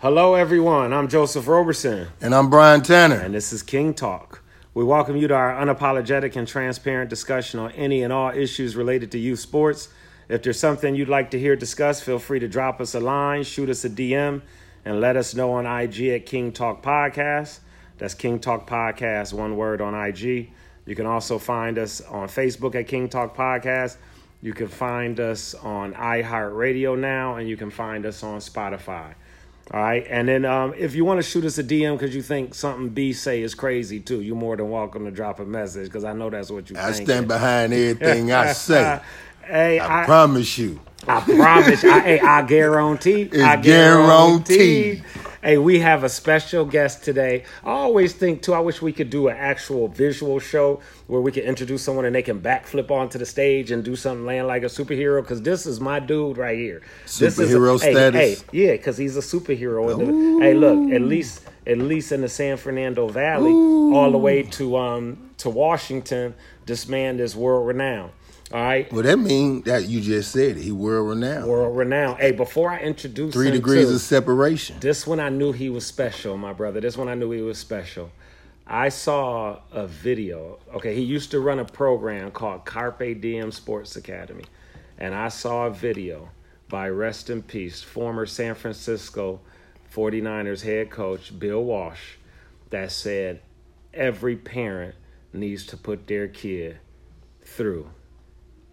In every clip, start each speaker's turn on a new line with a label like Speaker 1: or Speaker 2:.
Speaker 1: Hello, everyone. I'm Joseph Roberson,
Speaker 2: And I'm Brian Tanner.
Speaker 1: and this is King Talk. We welcome you to our unapologetic and transparent discussion on any and all issues related to youth sports. If there's something you'd like to hear discussed, feel free to drop us a line, shoot us a DM, and let us know on IG at King Talk Podcast. That's King Talk Podcast, one word on IG. You can also find us on Facebook at King Talk Podcast. You can find us on iHeartRadio now, and you can find us on Spotify. All right, and then um, if you want to shoot us a DM because you think something B say is crazy too, you're more than welcome to drop a message because I know that's what you
Speaker 2: I stand behind everything I say.
Speaker 1: hey,
Speaker 2: I
Speaker 1: I,
Speaker 2: promise you.
Speaker 1: I promise. I, hey, I guarantee.
Speaker 2: It's
Speaker 1: I
Speaker 2: guaranteed.
Speaker 1: Hey, we have a special guest today. I always think too. I wish we could do an actual visual show where we could introduce someone and they can backflip onto the stage and do something land like a superhero. Because this is my dude right here. This is
Speaker 2: Superhero
Speaker 1: hey,
Speaker 2: status?
Speaker 1: Hey, yeah, because he's a superhero. the- hey, look, at least at least in the San Fernando Valley, all the way to um to Washington, this man is world renowned. All right.
Speaker 2: Well, that mean that you just said it. He world renowned.
Speaker 1: World renowned. Hey, before I introduce
Speaker 2: Three degrees
Speaker 1: to-
Speaker 2: of separation.
Speaker 1: this one I knew he was special, my brother. This one I knew he was special. I saw a video. Okay, he used to run a program called Carpe Diem Sports Academy. And I saw a video by rest in peace, former San Francisco 49ers head coach Bill Walsh that said every parent needs to put their kid through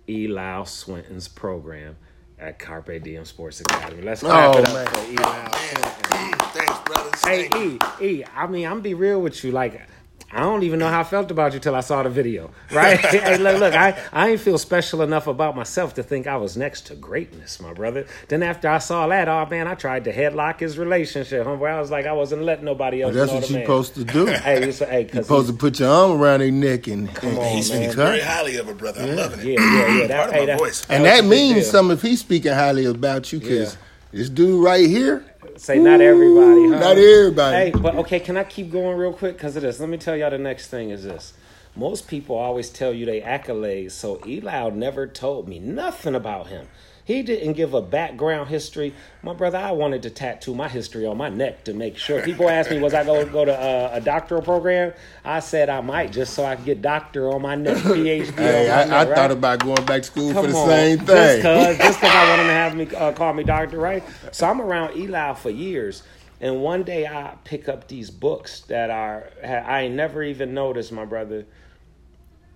Speaker 1: Eli Swinton's program at Carpe Diem Sports Academy. Let's clap
Speaker 2: Oh,
Speaker 1: it up
Speaker 2: man.
Speaker 1: for Eli Swinton.
Speaker 3: Thanks, brothers.
Speaker 1: Hey, E, E, I mean, I'm be real with you. Like, I don't even know how I felt about you till I saw the video, right? hey, look, look, I, I ain't feel special enough about myself to think I was next to greatness, my brother. Then after I saw that, oh man, I tried to headlock his relationship, homeboy. I was like, I wasn't letting nobody else
Speaker 2: That's
Speaker 1: know
Speaker 2: what you're supposed to do.
Speaker 1: Hey, you say, hey,
Speaker 2: You're supposed to put your arm around their neck and, and,
Speaker 1: on,
Speaker 3: He's
Speaker 1: man.
Speaker 3: very highly of a brother. I'm loving it.
Speaker 1: yeah, yeah, yeah. That,
Speaker 3: Part of
Speaker 1: hey,
Speaker 3: my
Speaker 1: that,
Speaker 3: voice.
Speaker 2: And
Speaker 1: was
Speaker 2: that means something if he's speaking highly about you, because
Speaker 1: Yeah.
Speaker 2: this dude right here,
Speaker 1: Say not everybody, huh?
Speaker 2: not everybody.
Speaker 1: Hey, but okay, can I keep going real quick because of this? Let me tell y'all the next thing is this. Most people always tell you they accolades, so Eli never told me nothing about him. He didn't give a background history. My brother, I wanted to tattoo my history on my neck to make sure. People ask me, was I going to go to uh, a doctoral program? I said I might just so I could get doctor on my neck, PhD
Speaker 2: Hey, I,
Speaker 1: neck,
Speaker 2: I
Speaker 1: right?
Speaker 2: thought about going back to school for the
Speaker 1: on,
Speaker 2: same thing.
Speaker 1: just cause I want him to have me uh, call me doctor, right? So I'm around Eli for years, and one day I pick up these books that are I never even noticed, my brother.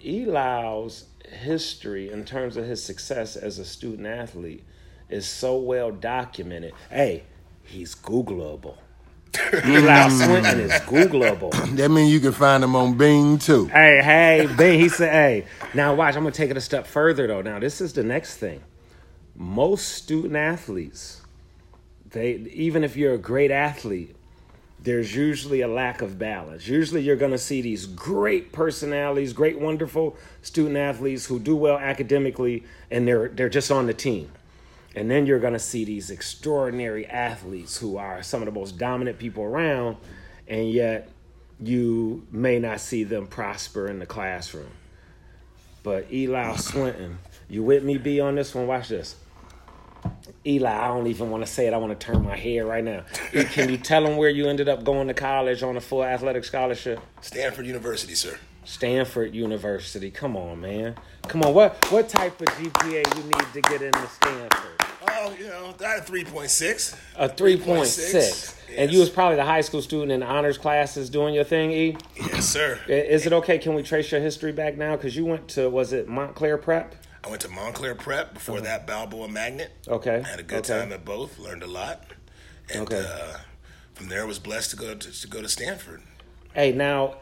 Speaker 1: Eli's history in terms of his success as a student athlete is so well documented. Hey, he's Googleable. Eli Swinton mm. is Googleable.
Speaker 2: that means you can find him on Bing too.
Speaker 1: Hey, hey, Ben, he said, hey, now watch, I'm gonna take it a step further though. Now, this is the next thing. Most student athletes, they even if you're a great athlete, there's usually a lack of balance. Usually you're gonna see these great personalities, great, wonderful student athletes who do well academically, and they're they're just on the team. And then you're going to see these extraordinary athletes who are some of the most dominant people around, and yet you may not see them prosper in the classroom. But Eli Swinton, you with me, B, on this one? Watch this. Eli, I don't even want to say it. I want to turn my hair right now. Can you tell them where you ended up going to college on a full athletic scholarship?
Speaker 3: Stanford University, sir.
Speaker 1: Stanford University. Come on, man. Come on. What what type of GPA you need to get into Stanford?
Speaker 3: Oh, you know, I had 3.6.
Speaker 1: A three point six. And you was probably the high school student in honors classes doing your thing, E.
Speaker 3: Yes, sir.
Speaker 1: Is it okay? Can we trace your history back now? Because you went to was it Montclair Prep?
Speaker 3: I went to Montclair Prep before that Balboa Magnet.
Speaker 1: Okay.
Speaker 3: I had a good
Speaker 1: okay.
Speaker 3: time at both. Learned a lot. And
Speaker 1: Okay.
Speaker 3: uh, from there, was blessed to go to, to go to Stanford.
Speaker 1: Hey, now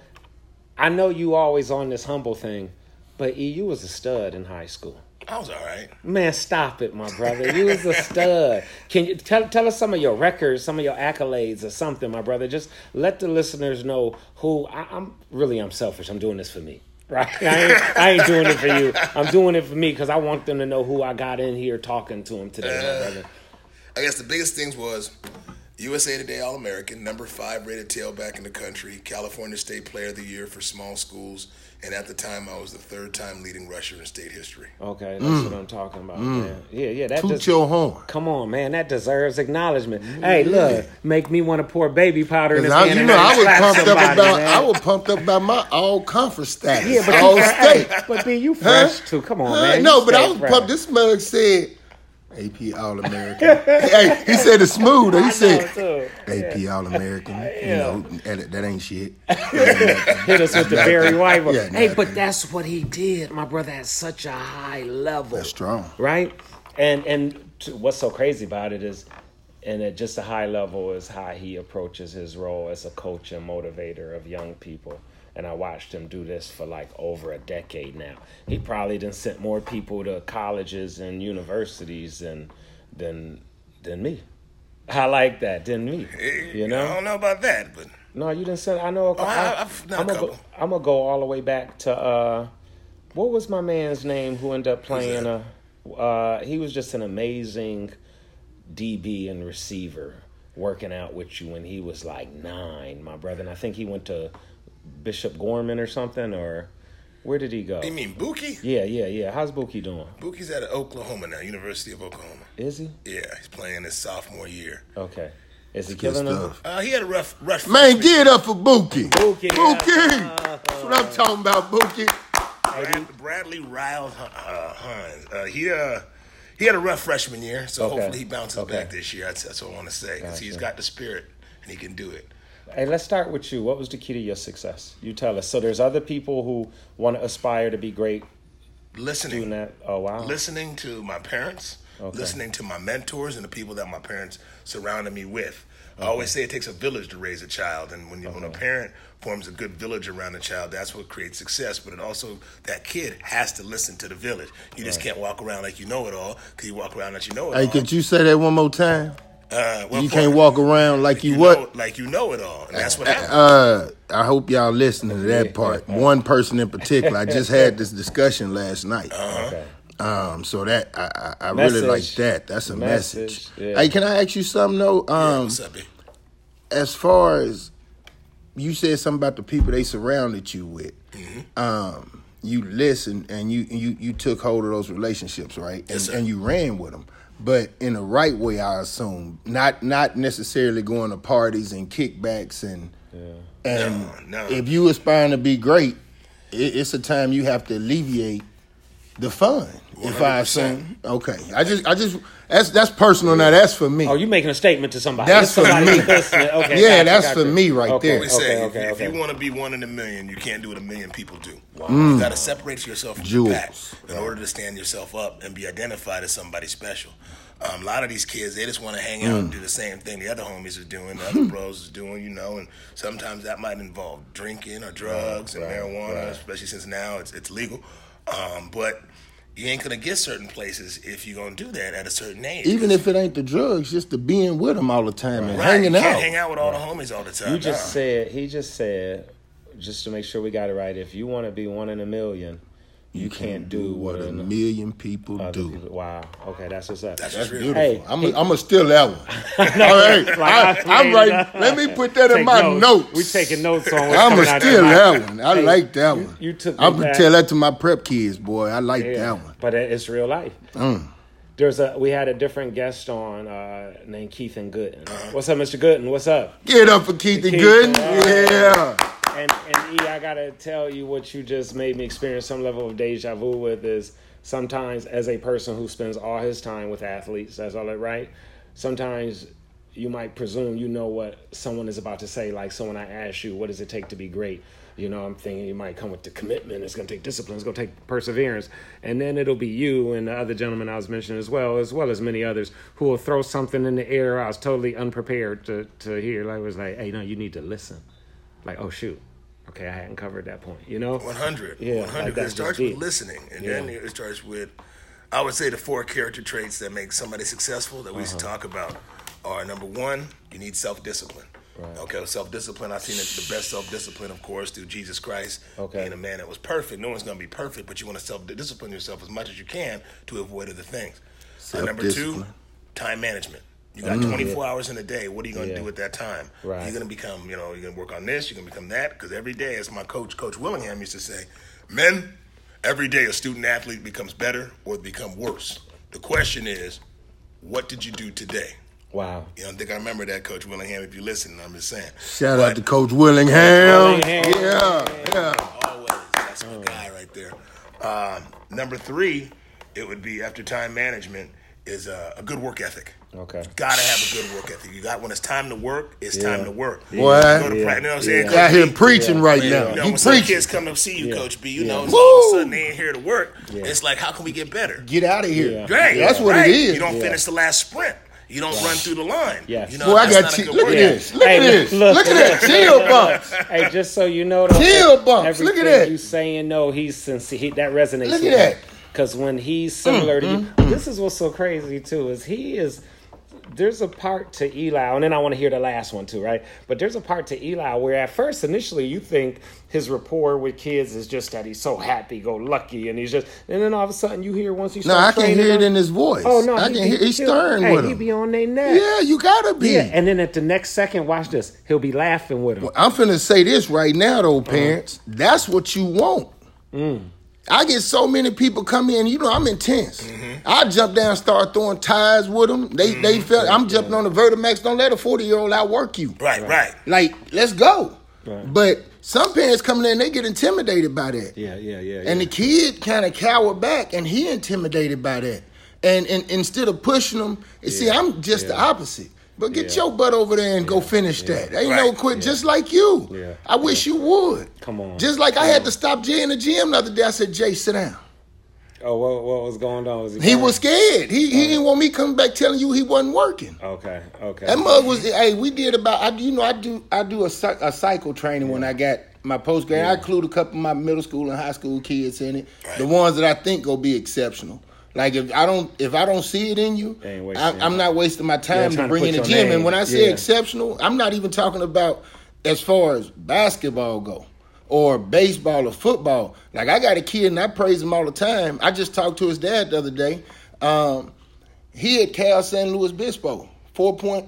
Speaker 1: I know you always on this humble thing, but E, you was a stud in high school.
Speaker 3: I was all right.
Speaker 1: Man, stop it, my brother. You was a stud. Can you tell tell us some of your records, some of your accolades, or something, my brother? Just let the listeners know who I, I'm. Really, I'm selfish. I'm doing this for me, right? I ain't, I ain't doing it for you. I'm doing it for me because I want them to know who I got in here talking to them today, my uh, brother.
Speaker 3: I guess the biggest things was USA Today All American, number five rated tailback in the country, California State Player of the Year for small schools, and at the time I was the third time leading rusher in state history.
Speaker 1: Okay, that's what mm. I'm talking about, mm. man. Yeah, yeah. That
Speaker 2: Toot
Speaker 1: just,
Speaker 2: your horn.
Speaker 1: come on, man. That deserves acknowledgement. Hey, look, make me want to pour baby powder in his
Speaker 2: 'Cause I, you know, I was
Speaker 1: slap
Speaker 2: pumped up about
Speaker 1: man.
Speaker 2: I was pumped up about my all conference status.
Speaker 1: Yeah, but
Speaker 2: all
Speaker 1: you,
Speaker 2: state.
Speaker 1: hey, but B, you fresh too. Come on,
Speaker 2: Huh?
Speaker 1: man.
Speaker 2: No,
Speaker 1: You
Speaker 2: but I was
Speaker 1: fresh.
Speaker 2: pumped. This mug said AP All American. hey, he said it's smooth. He
Speaker 1: I
Speaker 2: said
Speaker 1: know, too.
Speaker 2: AP All American. You know, that, that ain't shit.
Speaker 1: Hit us with the Barry White. one.
Speaker 2: Yeah,
Speaker 1: hey,
Speaker 2: nothing.
Speaker 1: but that's what he did. My brother has such a high level.
Speaker 2: That's strong.
Speaker 1: right? And and to, what's so crazy about it is, and at just a high level is how he approaches his role as a coach and motivator of young people. And I watched him do this for like over a decade now. He probably done sent more people to colleges and universities than than than me. I like that than me. You know, I
Speaker 3: don't know about that, but
Speaker 1: No, you didn't send. I know.
Speaker 3: Oh, I- a
Speaker 1: I'm gonna go. I'm gonna go all the way back to uh, what was my man's name who ended up playing?
Speaker 3: that?
Speaker 1: Uh, uh, he was just an amazing DB and receiver, working out with you when he was like nine, my brother. And I think he went to Bishop Gorman or something, or where did he go?
Speaker 3: you mean Buki?
Speaker 1: Yeah, yeah, yeah. How's Buki doing?
Speaker 3: Buki's at Oklahoma now, University of Oklahoma.
Speaker 1: Is he
Speaker 3: Yeah, he's playing his sophomore year.
Speaker 1: okay? Is he
Speaker 2: Good
Speaker 1: killing them?
Speaker 2: stuff.
Speaker 3: Uh, he had a rough, rough.
Speaker 2: Man,
Speaker 3: freshman-
Speaker 2: get it up for Buki.
Speaker 1: Buki,
Speaker 2: Buki.
Speaker 1: yeah.
Speaker 2: That's what I'm talking about, Buki.
Speaker 3: Brad, Bradley Riles uh, Hines. Uh, he uh, he had a rough freshman year, so
Speaker 1: Okay.
Speaker 3: hopefully he bounces
Speaker 1: Okay.
Speaker 3: back this year. That's, that's what I want to say because he's
Speaker 1: Gotcha.
Speaker 3: got the spirit and he can do it.
Speaker 1: Hey, let's start with you. What was the key to your success? You tell us. So there's other people who want to aspire to be great doing
Speaker 3: Listening,
Speaker 1: that. Oh wow.
Speaker 3: listening to my parents,
Speaker 1: Okay.
Speaker 3: listening to my mentors and the people that my parents surrounded me with. I always say it takes a village to raise a child, and when you, when a uh-huh. parent forms a good village around a child, that's what creates success. But it also that kid has to listen to the village. You just can't walk around like you know it all because you walk around like you know it all.
Speaker 2: Hey,
Speaker 3: all.
Speaker 2: could you say that one more time?
Speaker 3: Uh, well,
Speaker 2: You can't walk around like you
Speaker 3: you
Speaker 2: what?
Speaker 3: know, like you know it all, and that's what happens.
Speaker 2: Uh, I hope y'all listening to that part. One person in particular. I just had this discussion last night.
Speaker 1: okay.
Speaker 2: Um, so that I, I, I really like that. That's a message.
Speaker 1: Message, yeah.
Speaker 2: Hey, can I ask you something though? Um,
Speaker 3: What's up,
Speaker 2: as far as you said something about the people they surrounded you with,
Speaker 3: Mm-hmm.
Speaker 2: um, you listened and you you you took hold of those relationships, right? And,
Speaker 3: Yes, sir.
Speaker 2: and you ran with them, but in the right way, I assume. Not not necessarily going to parties and kickbacks and and
Speaker 3: No, no.
Speaker 2: if you aspiring to be great, it, it's a time you have to alleviate the fun. If I
Speaker 3: 100%.
Speaker 2: assume, okay, I just I just that's that's personal now. That's for me.
Speaker 1: Oh, you making a statement to somebody?
Speaker 2: That's for
Speaker 1: somebody
Speaker 2: me.
Speaker 1: listening. Okay,
Speaker 2: Yeah,
Speaker 1: gotcha,
Speaker 2: that's
Speaker 1: gotcha.
Speaker 2: for me right
Speaker 1: okay,
Speaker 2: there.
Speaker 3: We
Speaker 1: Okay,
Speaker 3: say
Speaker 1: okay,
Speaker 3: if,
Speaker 1: okay.
Speaker 3: if you want to be one in a million, you can't do what a million people do. You got to separate yourself from
Speaker 2: Jewels.
Speaker 3: the pack in order to stand yourself up and be identified as somebody special. Um, a lot of these kids, they just want to hang out and do the same thing the other homies are doing, the other bros is doing, you know, and sometimes that might involve drinking or drugs and marijuana,
Speaker 1: right.
Speaker 3: especially since now it's, it's legal. Um, but you ain't gonna get certain places if you're gonna do that at a certain age.
Speaker 2: Even if it ain't the drugs, just the being with them all the time and
Speaker 3: Right,
Speaker 2: hanging
Speaker 3: you can't
Speaker 2: out.
Speaker 3: hang out with all the homies all the time.
Speaker 1: You just
Speaker 3: nah.
Speaker 1: said he just said just to make sure we got it right. If you want to be one in a million, you, can't, do
Speaker 2: what a million people do.
Speaker 1: people- Wow. Okay, that's what's up.
Speaker 3: That's
Speaker 2: That's beautiful.
Speaker 1: Hey,
Speaker 2: I'm gonna steal that one. All right,
Speaker 1: Like,
Speaker 2: I,
Speaker 1: made
Speaker 2: right. Let me put that in my
Speaker 1: notes.
Speaker 2: notes.
Speaker 1: We taking notes on what's
Speaker 2: I'm gonna steal that one. I
Speaker 1: Hey,
Speaker 2: like that
Speaker 1: you-
Speaker 2: one.
Speaker 1: You took me
Speaker 2: I'm gonna tell that to my prep kids, boy. I like
Speaker 1: Yeah,
Speaker 2: that one.
Speaker 1: But it's real life.
Speaker 2: Mm.
Speaker 1: There's a we had a different guest on uh, named Keith and Gooden.
Speaker 2: Uh-huh.
Speaker 1: What's up, Mr. Gooden? What's up?
Speaker 2: Get up for Keith and Gooden.
Speaker 1: uh,
Speaker 2: Yeah.
Speaker 1: And and E, I gotta tell you what you just made me experience some level of deja vu with is sometimes as a person who spends all his time with athletes, that's all that right. Sometimes you might presume you know what someone is about to say. Like so when I ask you, what does it take to be great? You know, I'm thinking you might come with the commitment. It's going to take discipline. It's going to take perseverance, and then it'll be you and the other gentleman I was mentioning as well, as well as many others who will throw something in the air. I was totally unprepared to to hear. Like it was like, hey, no, you need to listen. Like, oh shoot, okay, I hadn't covered that point. You know,
Speaker 3: 100.
Speaker 1: Yeah,
Speaker 3: 100.
Speaker 1: like
Speaker 3: it starts with listening, and
Speaker 1: Yeah.
Speaker 3: then it starts with, I would say, the four character traits that make somebody successful that we used to
Speaker 1: Uh-huh.
Speaker 3: talk about are number one, you need self discipline. Okay, self discipline. I've seen it, the best self discipline, of course, through Jesus Christ.
Speaker 1: Okay.
Speaker 3: Being a man that was perfect. No one's going to be perfect, but you want to self discipline yourself as much as you can to avoid other things. Uh, number two, time management. You got 24 hours in a day. What are you going to
Speaker 1: Yeah.
Speaker 3: do with that time?
Speaker 1: Right.
Speaker 3: You're going to become, you know, you're going to work on this. You're going to become that. Because every day, as my coach, Coach Willingham, used to say, men, every day a student athlete becomes better or become worse. The question is, what did you do today?
Speaker 1: Wow.
Speaker 3: You know, I think I remember that, Coach Willingham. If you listen, I'm just saying.
Speaker 2: Shout
Speaker 3: But-
Speaker 2: out to Coach Willingham.
Speaker 1: Willingham.
Speaker 2: Yeah, yeah.
Speaker 3: Always. That's my guy right there. Um, number three, it would be after time management is uh, a good work ethic.
Speaker 1: Okay.
Speaker 3: Gotta have a good work ethic. You got when it's time to work, it's
Speaker 1: Yeah.
Speaker 3: time to work.
Speaker 2: Boy.
Speaker 3: You go to
Speaker 1: Yeah.
Speaker 3: practice, you know what I'm saying?
Speaker 1: Yeah.
Speaker 3: Coach
Speaker 2: Out here
Speaker 3: B?
Speaker 2: preaching right
Speaker 3: You
Speaker 2: now.
Speaker 3: know,
Speaker 2: You
Speaker 3: when some
Speaker 2: preaching.
Speaker 3: kids come to see you,
Speaker 1: Yeah.
Speaker 3: Coach B, you
Speaker 1: Yeah.
Speaker 3: know, and all of a sudden they ain't here to work.
Speaker 1: Yeah.
Speaker 3: It's like, how can we get better?
Speaker 2: Get out of here.
Speaker 1: Yeah.
Speaker 3: Right.
Speaker 2: That's what
Speaker 3: right.
Speaker 2: it is.
Speaker 3: You don't
Speaker 1: Yeah.
Speaker 3: finish the last sprint. You don't run through the line.
Speaker 1: Yes.
Speaker 3: You know,
Speaker 2: Boy, I got
Speaker 3: not a
Speaker 2: chi-
Speaker 3: good
Speaker 2: look at
Speaker 3: work
Speaker 2: this. Look
Speaker 1: Hey,
Speaker 2: at this.
Speaker 1: look,
Speaker 2: Look, at that. Chill bumps.
Speaker 1: Hey, just so you know, though,
Speaker 2: Chill bumps. Look at that.
Speaker 1: You saying no? He's sincere. He, that resonates.
Speaker 2: Look at that.
Speaker 1: Because when he's similar to mm-hmm. you, mm-hmm. this is what's so crazy too. Is he is. There's a part to Eli, and then I want to hear the last one too, right? But there's a part to Eli where at first, initially, you think his rapport with kids is just that he's so happy, go lucky, and he's just, and then all of a sudden you hear once he
Speaker 2: No, I can hear it in his voice.
Speaker 1: Oh no,
Speaker 2: I
Speaker 1: he
Speaker 2: can hear he's stirring
Speaker 1: hey,
Speaker 2: with
Speaker 1: He
Speaker 2: him.
Speaker 1: be on their neck.
Speaker 2: Yeah, you gotta be.
Speaker 1: Yeah, and then at the next second, watch this. He'll be laughing with him.
Speaker 2: Well, I'm finna say this right now,
Speaker 1: Uh-huh.
Speaker 2: though, parents. That's what you want.
Speaker 1: Mm.
Speaker 2: I get so many people come in. You know, I'm intense.
Speaker 1: Mm-hmm.
Speaker 2: I jump down, start throwing ties with them. They they feel I'm jumping on the Vertimax. Don't let a 40 year old outwork you.
Speaker 3: Right, right.
Speaker 2: Like, let's go.
Speaker 1: Right.
Speaker 2: But some parents coming in, they get intimidated by that.
Speaker 1: Yeah, yeah, yeah.
Speaker 2: And the kid kind of cower back, and he intimidated by that. And, and instead of pushing them, and see, I'm just the opposite. But get
Speaker 1: Yeah.
Speaker 2: your butt over there and go finish that. Ain't no
Speaker 3: Right.
Speaker 2: quit, just like you.
Speaker 1: Yeah.
Speaker 2: I wish you would.
Speaker 1: Come on.
Speaker 2: Just like I had to stop Jay in the gym the other day. I said, Jay, sit down.
Speaker 1: Oh, what, what was going on? Was
Speaker 2: He
Speaker 1: crying?
Speaker 2: was scared. He he oh. didn't want me coming back telling you he wasn't working.
Speaker 1: Okay, okay.
Speaker 2: That mug was. Hey, we did about. I you know I do I do a, a cycle training when I got my post grad. I include a couple of my middle school and high school kids in it. The ones that I think will be exceptional. Like if I don't if I don't see it in you, I, I'm not wasting my
Speaker 1: Yeah,
Speaker 2: time to
Speaker 1: trying to
Speaker 2: bring in the gym.
Speaker 1: name.
Speaker 2: And when I say
Speaker 1: Yeah.
Speaker 2: exceptional, I'm not even talking about as far as basketball go or baseball or football. Like I got a kid and I praise him all the time. I just talked to his dad the other day. Um, he at Cal San Luis Obispo, 4.54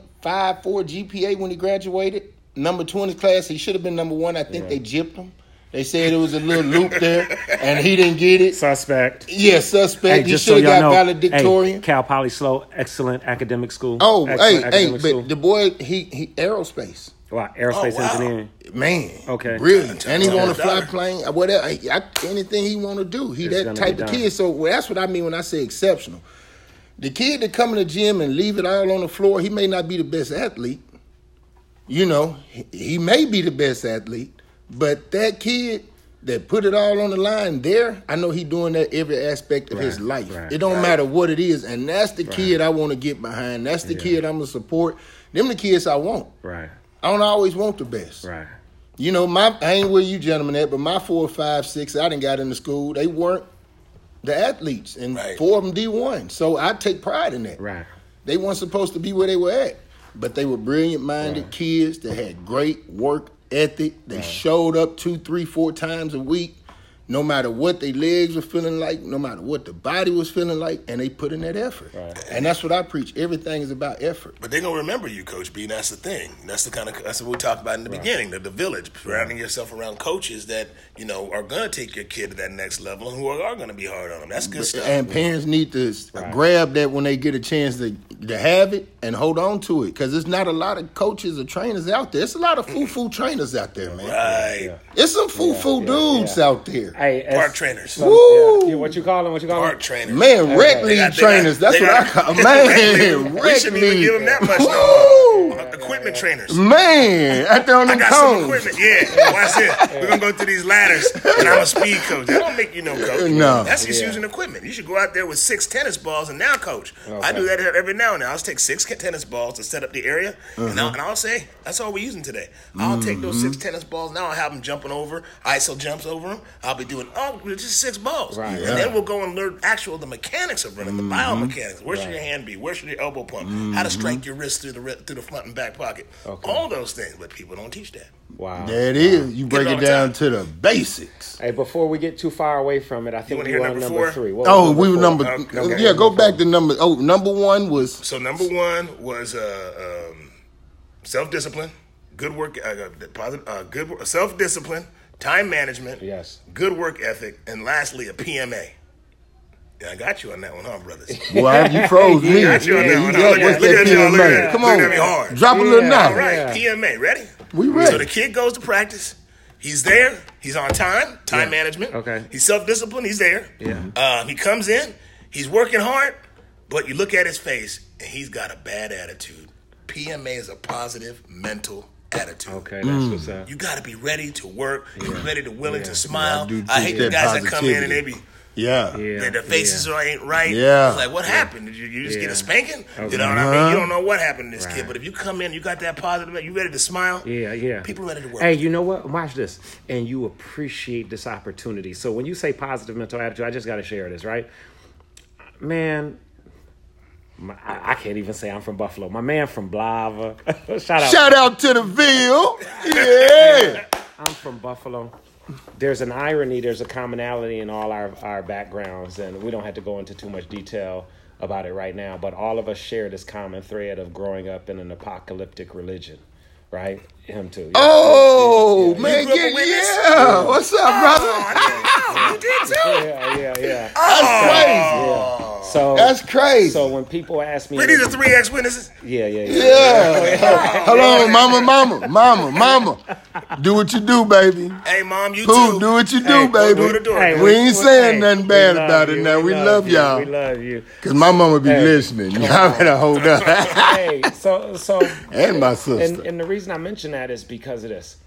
Speaker 2: GPA when he graduated. Number two in his class. He should have been number one. I think they gypped him. They said it was a little loop there, and he didn't get it.
Speaker 1: Suspect.
Speaker 2: Yeah, suspect. he
Speaker 1: just
Speaker 2: should have
Speaker 1: y'all
Speaker 2: got
Speaker 1: know,
Speaker 2: valedictorian.
Speaker 1: Hey, Cal Poly SLO, excellent academic school.
Speaker 2: oh, hey,
Speaker 1: Excellent
Speaker 2: hey,
Speaker 1: academic
Speaker 2: but
Speaker 1: school.
Speaker 2: the boy, he he aerospace.
Speaker 1: wow, aerospace
Speaker 3: Oh, wow.
Speaker 1: engineering.
Speaker 2: Man,
Speaker 1: Okay.
Speaker 2: brilliant, and he
Speaker 3: Yeah.
Speaker 2: want to fly plane, whatever, I, I- anything he want to do. He
Speaker 1: It's
Speaker 2: that type of kid. So well, that's what I mean when I say exceptional. The kid that come in the gym and leave it all on the floor, he may not be the best athlete. You know, he, he may be the best athlete, but that kid that put it all on the line there, I know he doing that every aspect of his life.
Speaker 1: right,
Speaker 2: it don't
Speaker 3: right.
Speaker 2: matter what it is, and that's the kid I want to get behind. That's the
Speaker 1: Yeah.
Speaker 2: kid I'm gonna support. Them the kids I want.
Speaker 1: Right,
Speaker 2: I don't always want the best.
Speaker 1: right.
Speaker 2: You know, my I ain't where you gentlemen at, but my four, five, six, I didn't got into school. They weren't the athletes, and
Speaker 3: Right.
Speaker 2: four of them D one. So I take pride in that.
Speaker 1: Right.
Speaker 2: They weren't supposed to be where they were at, but they were brilliant minded kids that had great work ethic. They showed up two, three, four times a week, no matter what their legs were feeling like, no matter what the body was feeling like, and they put in that effort.
Speaker 1: Right.
Speaker 2: And that's what I preach. Everything is about effort.
Speaker 3: But they're gonna remember you, Coach B. And that's the thing. That's the kind of that's what we talked about in the beginning. The, the village, surrounding yourself around coaches that you know are gonna take your kid to that next level and who are, are gonna be hard on them. That's good stuff.
Speaker 2: And parents need to s grab that when they get a chance to, to have it and hold on to it. Because there's not a lot of coaches or trainers out there. It's a lot of foo foo trainers out there, man.
Speaker 3: right.
Speaker 1: Yeah.
Speaker 2: It's some foo foo
Speaker 1: yeah,
Speaker 2: dudes
Speaker 1: yeah.
Speaker 2: out there.
Speaker 1: Hey,
Speaker 3: Park trainers.
Speaker 1: some-
Speaker 2: Woo!
Speaker 1: yeah. Yeah, What you call them? What you call
Speaker 3: Park
Speaker 1: them?
Speaker 3: trainers.
Speaker 2: Man, rec
Speaker 1: They
Speaker 2: league
Speaker 3: got-
Speaker 2: trainers.
Speaker 3: got-
Speaker 2: That's
Speaker 3: they
Speaker 2: what I call
Speaker 3: they
Speaker 2: man.
Speaker 3: got- we shouldn't even give them that much.
Speaker 2: Woo!
Speaker 3: Equipment trainers.
Speaker 2: Man, out there on
Speaker 3: I
Speaker 2: them
Speaker 3: got some equipment. Yeah, watch this. We're gonna go through these ladders, and I'm a speed coach. That don't make you no coach.
Speaker 2: No.
Speaker 3: that's just
Speaker 1: Yeah.
Speaker 3: using equipment. You should go out there with six tennis balls and now coach. I do that every now and then. I'll just take six tennis balls to set up the area, and, I'll, uh-huh. and I'll say that's all we're using today. I'll take those six mm-hmm. tennis balls. Now I'll have them jumping over. ISO jumps over them. I'll be doing oh just six balls,
Speaker 1: Right.
Speaker 3: and then we'll go and learn actual the mechanics of running, the mm-hmm. biomechanics. Where should
Speaker 1: Right.
Speaker 3: your hand be? Where should your elbow pump? How to mm-hmm. strike your wrist through the through the front and back pocket.
Speaker 1: Okay.
Speaker 3: All those things, but people don't teach that.
Speaker 1: Wow.
Speaker 2: There it is. You break
Speaker 3: all
Speaker 2: it down
Speaker 3: time.
Speaker 2: to the basics.
Speaker 1: Hey, before we get too far away from it, I think
Speaker 3: wanna
Speaker 1: we
Speaker 3: hear
Speaker 1: were
Speaker 3: number
Speaker 1: number
Speaker 3: four?
Speaker 1: three. What
Speaker 2: Oh,
Speaker 1: was
Speaker 2: we were
Speaker 1: four?
Speaker 2: number.
Speaker 3: Okay, okay.
Speaker 2: Yeah, go back to number. Oh, number one was
Speaker 3: So number one was uh, um, self discipline, good work, uh, uh, positive, uh, good self discipline, time management,
Speaker 1: Yes.
Speaker 3: good work ethic, and lastly a PMA. Yeah, I got you on that one, huh, brothers?
Speaker 2: Boy, you froze me.
Speaker 3: got you on that one.
Speaker 2: got-
Speaker 3: Look look
Speaker 2: that
Speaker 3: at y'all, look
Speaker 2: PMA?
Speaker 3: at-
Speaker 2: Come
Speaker 3: look
Speaker 2: on,
Speaker 3: at me hard.
Speaker 2: drop a little
Speaker 1: Yeah,
Speaker 2: now.
Speaker 3: All right,
Speaker 1: Yeah.
Speaker 3: PMA, ready?
Speaker 2: We ready.
Speaker 3: So the kid goes to practice. He's there. He's on time. Time
Speaker 1: Yeah.
Speaker 3: management.
Speaker 1: Okay.
Speaker 3: He's self disciplined. He's there.
Speaker 1: Yeah.
Speaker 3: Uh, he comes in. He's working hard, but you look at his face and he's got a bad attitude. PMA is a positive mental attitude.
Speaker 1: Okay, that's what's up.
Speaker 3: You got to be ready to work. You ready to willing
Speaker 1: Yeah.
Speaker 3: to smile.
Speaker 2: I do
Speaker 3: I, hate the
Speaker 2: that
Speaker 3: guys that come in and they be
Speaker 2: Yeah.
Speaker 1: Yeah,
Speaker 3: their, their faces
Speaker 1: yeah.
Speaker 3: are ain't right.
Speaker 2: Yeah.
Speaker 3: It's like, what happened? Did you, you just get a spanking?
Speaker 1: Okay.
Speaker 3: You know what I mean?
Speaker 2: Uh-huh.
Speaker 3: You don't know what happened to this kid, but if you come in, you got that positive, you ready to smile.
Speaker 1: Yeah, yeah.
Speaker 3: People ready to work.
Speaker 1: Hey, you know what? Watch this. And you appreciate this opportunity. So when you say positive mental attitude, I just got to share this, right? Man, my, I, I can't even say I'm from Buffalo. My man from Blava. Shout out.
Speaker 2: Shout out to the Ville. Yeah.
Speaker 1: I'm from Buffalo. There's an irony, there's a commonality in all our, our backgrounds, and we don't have to go into too much detail about it right now, but all of us share this common thread of growing up in an apocalyptic religion, right? Him too. yeah.
Speaker 2: Oh man,
Speaker 3: grew up
Speaker 2: get,
Speaker 3: witness?
Speaker 2: yeah. What's up, brother?
Speaker 3: Oh, you did too.
Speaker 1: Yeah, yeah, yeah.
Speaker 2: That's
Speaker 1: Yeah. So
Speaker 2: crazy. That's crazy.
Speaker 1: So when people ask me,
Speaker 3: Wait, these are three ex witnesses.
Speaker 1: yeah, yeah, yeah.
Speaker 2: yeah. Hold on, mama, mama, mama, mama. Do what you do, baby.
Speaker 3: Hey, mom, you
Speaker 2: Pooh,
Speaker 3: too.
Speaker 2: do what you do,
Speaker 3: Hey,
Speaker 2: baby.
Speaker 3: go to the door.
Speaker 1: Hey,
Speaker 2: We ain't saying nothing bad
Speaker 1: love
Speaker 2: about it now. We love
Speaker 1: you,
Speaker 2: y'all.
Speaker 1: We love you.
Speaker 2: Cause my mama be
Speaker 1: Hey,
Speaker 2: listening. Y'all better hold up.
Speaker 1: hey, so so
Speaker 2: and my sister.
Speaker 1: and, and the reason I mention that is because of this.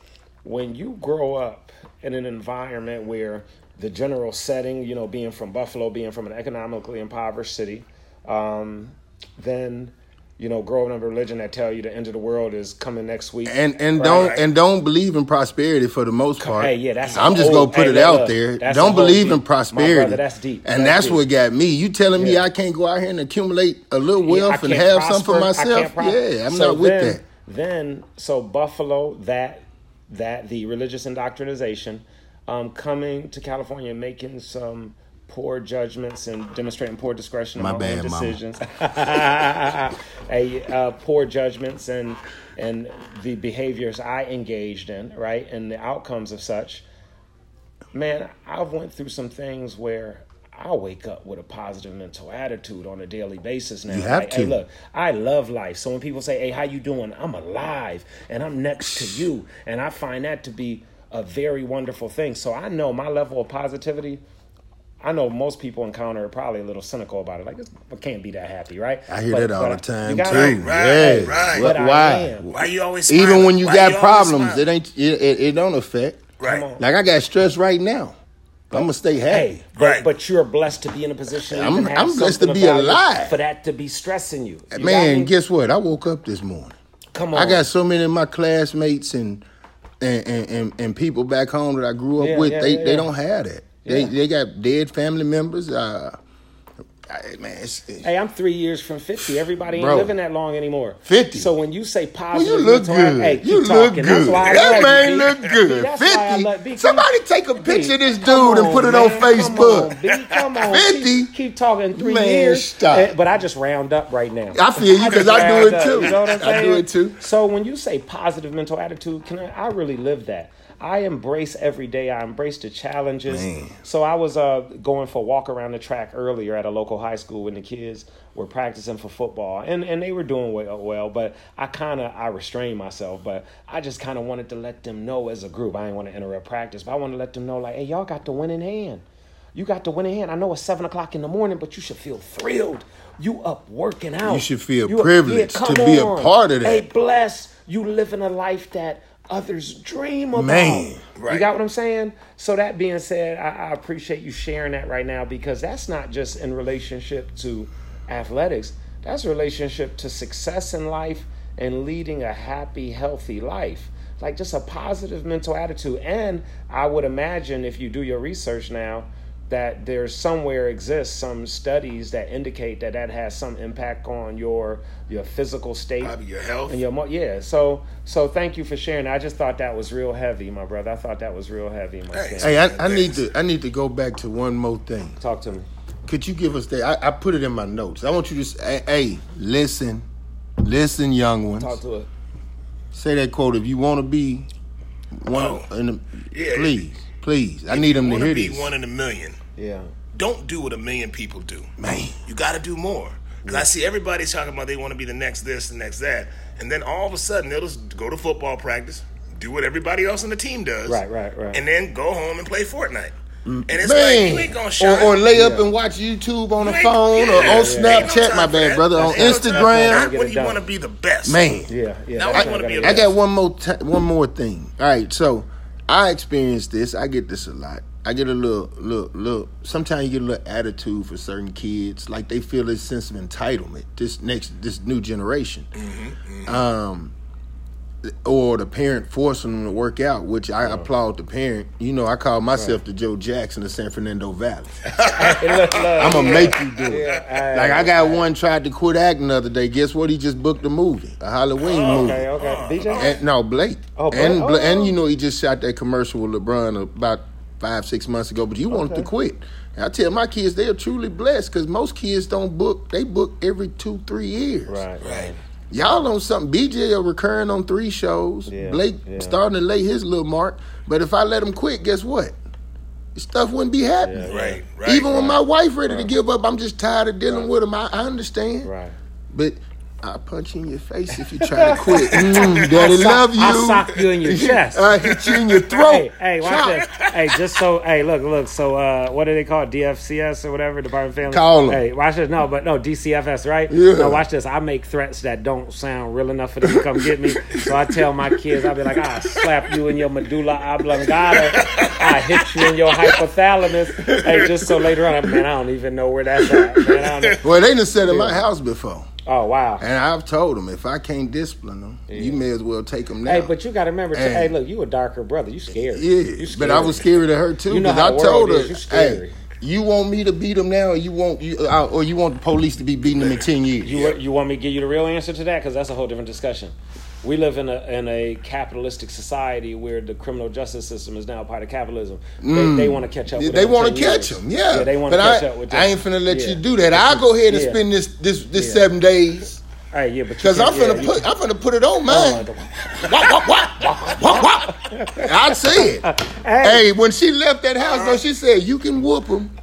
Speaker 1: When you grow up in an environment where the general setting, you know, being from Buffalo, being from an economically impoverished city, um, then you know, growing up in a religion that tell you the end of the world is coming next week.
Speaker 2: and and
Speaker 1: Right.
Speaker 2: don't and don't believe in prosperity for the most part.
Speaker 1: Hey, yeah, that's
Speaker 2: I'm just gonna put
Speaker 1: hey,
Speaker 2: it
Speaker 1: look,
Speaker 2: out there. Don't believe in prosperity.
Speaker 1: brother, that's deep.
Speaker 2: And
Speaker 1: That's
Speaker 2: that's,
Speaker 1: deep.
Speaker 2: what got me. You telling me I can't go out here and accumulate a little wealth
Speaker 1: I
Speaker 2: and have some for myself? yeah, I'm
Speaker 1: So
Speaker 2: not with
Speaker 1: then,
Speaker 2: that.
Speaker 1: Then, so Buffalo, that that the religious indoctrination, um, coming to California, and making some poor judgments and demonstrating poor discretion
Speaker 2: My bad,
Speaker 1: decisions, a uh, poor judgments and and the behaviors I engaged in, right, and the outcomes of such. Man, I've went through some things where I wake up with a positive mental attitude on a daily basis now.
Speaker 2: You have
Speaker 1: Like, Hey,
Speaker 2: to.
Speaker 1: look, I love life. So when people say, "Hey, how you doing?" I'm alive and I'm next to you, and I find that to be a very wonderful thing. So I know my level of positivity. I know most people encounter it probably a little cynical about it. Like, it's- I can't be that happy, right?
Speaker 2: I hear
Speaker 1: But-
Speaker 2: that all the time
Speaker 1: gotta-
Speaker 2: too.
Speaker 3: right,
Speaker 2: yeah,
Speaker 3: right.
Speaker 1: But
Speaker 2: why?
Speaker 1: am.
Speaker 3: Why you always
Speaker 2: Even when you
Speaker 3: Why
Speaker 2: got
Speaker 3: always
Speaker 2: problems,
Speaker 3: smiling?
Speaker 2: it ain't. It, it, it don't affect.
Speaker 3: right.
Speaker 2: Like I got stress right now. I'm gonna stay happy.
Speaker 1: Hey, but,
Speaker 3: Right.
Speaker 1: but you're blessed to be in a position.
Speaker 2: I'm- I'm blessed to be alive.
Speaker 1: For that to be stressing you, You
Speaker 2: Man, guess what? I woke up this morning.
Speaker 1: come on.
Speaker 2: I got so many of my classmates and and, and, and, and people back home that I grew up
Speaker 1: Yeah,
Speaker 2: with.
Speaker 1: yeah,
Speaker 2: they
Speaker 1: yeah,
Speaker 2: they
Speaker 1: yeah.
Speaker 2: don't have that. They they got dead family members. Uh, I, man, it's,
Speaker 1: Hey, I'm three years from 50. Everybody ain't
Speaker 2: Bro.
Speaker 1: living that long anymore.
Speaker 2: 50.
Speaker 1: So when you say
Speaker 2: well,
Speaker 1: positive,
Speaker 2: you look
Speaker 1: mental
Speaker 2: good.
Speaker 1: Hey,
Speaker 2: you look good.
Speaker 1: That's why I
Speaker 2: that man
Speaker 1: you,
Speaker 2: look good.
Speaker 1: I
Speaker 2: Fifty. Somebody take a picture of this dude and put it
Speaker 1: man.
Speaker 2: on
Speaker 1: Come
Speaker 2: Facebook.
Speaker 1: on, B, come on.
Speaker 2: 50?
Speaker 1: Keep, keep talking three
Speaker 2: Man,
Speaker 1: years.
Speaker 2: stop.
Speaker 1: Eh, But I just round up right now.
Speaker 2: I feel you 'cause
Speaker 1: just
Speaker 2: I do it
Speaker 1: up,
Speaker 2: too.
Speaker 1: You know
Speaker 2: I do it too.
Speaker 1: So when you say positive mental attitude, can I, I really live that. I embrace every day. I embrace the challenges.
Speaker 2: Man.
Speaker 1: So I was uh, going for a walk around the track earlier at a local high school when the kids were practicing for football, and, and they were doing well. well but I kind of I restrained myself, but I just kind of wanted to let them know as a group. I didn't want to interrupt practice, but I want to let them know like, hey, y'all got the winning hand. You got the winning hand. I know it's seven o'clock in the morning, but you should feel thrilled. You up working out.
Speaker 2: You should feel
Speaker 1: You-
Speaker 2: privileged
Speaker 1: come
Speaker 2: to be a part of that.
Speaker 1: Hey, bless You living a life that others dream about.
Speaker 2: Man.
Speaker 1: You got what I'm saying? So that being said, I, I appreciate you sharing that right now because that's not just in relationship to athletics. That's a relationship to success in life and leading a happy, healthy life. Like just a positive mental attitude. And I would imagine if you do your research now, that there's somewhere exists some studies that indicate that that has some impact on your your physical state
Speaker 3: Probably your health.
Speaker 1: and your mo- yeah. So so thank you for sharing. I just thought that was real heavy, my brother. I thought that was real heavy, my
Speaker 3: Thanks.
Speaker 1: king.
Speaker 2: Hey, I, I need to I need to go back to one more thing.
Speaker 1: Talk to me.
Speaker 2: Could you give us that? I, I put it in my notes. I want you to say, hey, listen, listen, young ones.
Speaker 1: Talk to it.
Speaker 2: Say that quote. If you want to be one,
Speaker 3: Oh.
Speaker 2: in the,
Speaker 3: Yeah.
Speaker 2: please, please. I need them to
Speaker 3: want
Speaker 2: hear
Speaker 3: be
Speaker 2: this.
Speaker 3: one in a million.
Speaker 1: Yeah.
Speaker 3: Don't do what a million people do.
Speaker 2: Man,
Speaker 3: You got to do more. Because I see everybody talking about they want to be the next this, the next that, and then all of a sudden they'll just go to football practice, do what everybody else on the team does,
Speaker 1: Right, right, right.
Speaker 3: and then go home and play Fortnite. Mm, and it's like you ain't gonna shine.
Speaker 2: Or, or lay up
Speaker 1: Yeah.
Speaker 2: and watch YouTube on the
Speaker 3: You ain't-
Speaker 2: phone
Speaker 3: yeah,
Speaker 2: or on. Snapchat.
Speaker 3: No
Speaker 2: my bad, brother. On
Speaker 3: Ain't no time for that.
Speaker 2: Instagram.
Speaker 3: Not
Speaker 1: Get
Speaker 3: when you want to be the best,
Speaker 2: Man,
Speaker 1: Yeah, yeah.
Speaker 3: Now
Speaker 1: that's
Speaker 3: I wanna be
Speaker 1: gonna
Speaker 3: a
Speaker 2: I got one more ti one more thing. All right, so I experience this. I get this a lot. I get a little, little, little. Sometimes you get a little attitude for certain kids, like they feel this sense of entitlement. This next, this new generation, um, or the parent forcing them to work out, which I applaud the parent. You know, I call myself the Joe Jackson of San Fernando Valley.
Speaker 1: Hey, look, look,
Speaker 2: I'm gonna make you do it.
Speaker 1: Yeah,
Speaker 2: Like I got one tried to quit acting the other day. Guess what? He just booked a movie, a Halloween oh, movie.
Speaker 1: Okay, uh, okay. DJ?
Speaker 2: And, no, Blake.
Speaker 1: Oh, Blake.
Speaker 2: And Bla-
Speaker 1: Oh.
Speaker 2: and you know he just shot that commercial with LeBron about five six months ago. But you wanted to quit. And I tell my kids they are truly blessed because most kids don't book. They book every two three years.
Speaker 1: Right, right.
Speaker 2: Y'all on something. BJ are recurring on three shows.
Speaker 1: Yeah,
Speaker 2: Blake
Speaker 1: yeah.
Speaker 2: starting to lay his little mark. But if I let him quit, guess what? Stuff wouldn't be happening.
Speaker 1: Yeah,
Speaker 3: right, right.
Speaker 2: Even when my wife ready to give up, I'm just tired of dealing with him. I, I understand.
Speaker 1: Right.
Speaker 2: But I'll punch you in your face if you try to quit. Mm, daddy
Speaker 1: sock-
Speaker 2: love you.
Speaker 1: I sock you in your chest.
Speaker 2: I hit you in your throat.
Speaker 1: Hey, hey, watch
Speaker 2: Chop.
Speaker 1: this. Hey, just so, hey, look, look. So, uh, what do they call it? DFCS or whatever, Department of Family.
Speaker 2: Call 'em.
Speaker 1: Hey, watch this. No, but no, DCFS, right?
Speaker 2: Yeah.
Speaker 1: No, watch this. I make threats that don't sound real enough for them to come get me. So I tell my kids, I'll be like, I slap you in your medulla oblongata. I hit you in your hypothalamus. Hey, just so later on, man, I don't even know where that's at. Man, I don't know.
Speaker 2: Well, they done said in my house before.
Speaker 1: Oh wow.
Speaker 2: And I've told them if I can't discipline them, you may as well take them now.
Speaker 1: Hey, but you got to remember, too,
Speaker 2: Hey.
Speaker 1: look, you a darker brother. You scared.
Speaker 2: yeah,
Speaker 1: You
Speaker 2: but I was scared of her too
Speaker 1: You know how
Speaker 2: I told her,
Speaker 1: is.
Speaker 2: "Hey, you want me to beat them now, or you want you, uh, or you want the police to be beating them in ten years?"
Speaker 1: You, you want me to give you the real answer to that? Because that's a whole different discussion. We live in a in a capitalistic society where the criminal justice system is now part of capitalism. They, mm. they want to catch up. With
Speaker 2: they want to catch them, yeah.
Speaker 1: they want to catch
Speaker 2: I,
Speaker 1: up with them.
Speaker 2: I ain't finna let
Speaker 1: Yeah.
Speaker 2: you do that. I'll go ahead and
Speaker 1: Yeah.
Speaker 2: spend this this this
Speaker 1: Yeah.
Speaker 2: seven days
Speaker 1: Hey, yeah, but
Speaker 2: because I'm finna
Speaker 1: yeah,
Speaker 2: put I'm finna put it on
Speaker 1: Oh,
Speaker 2: mine. I say it. Hey, when she left that house, though, she said, "You can whoop him."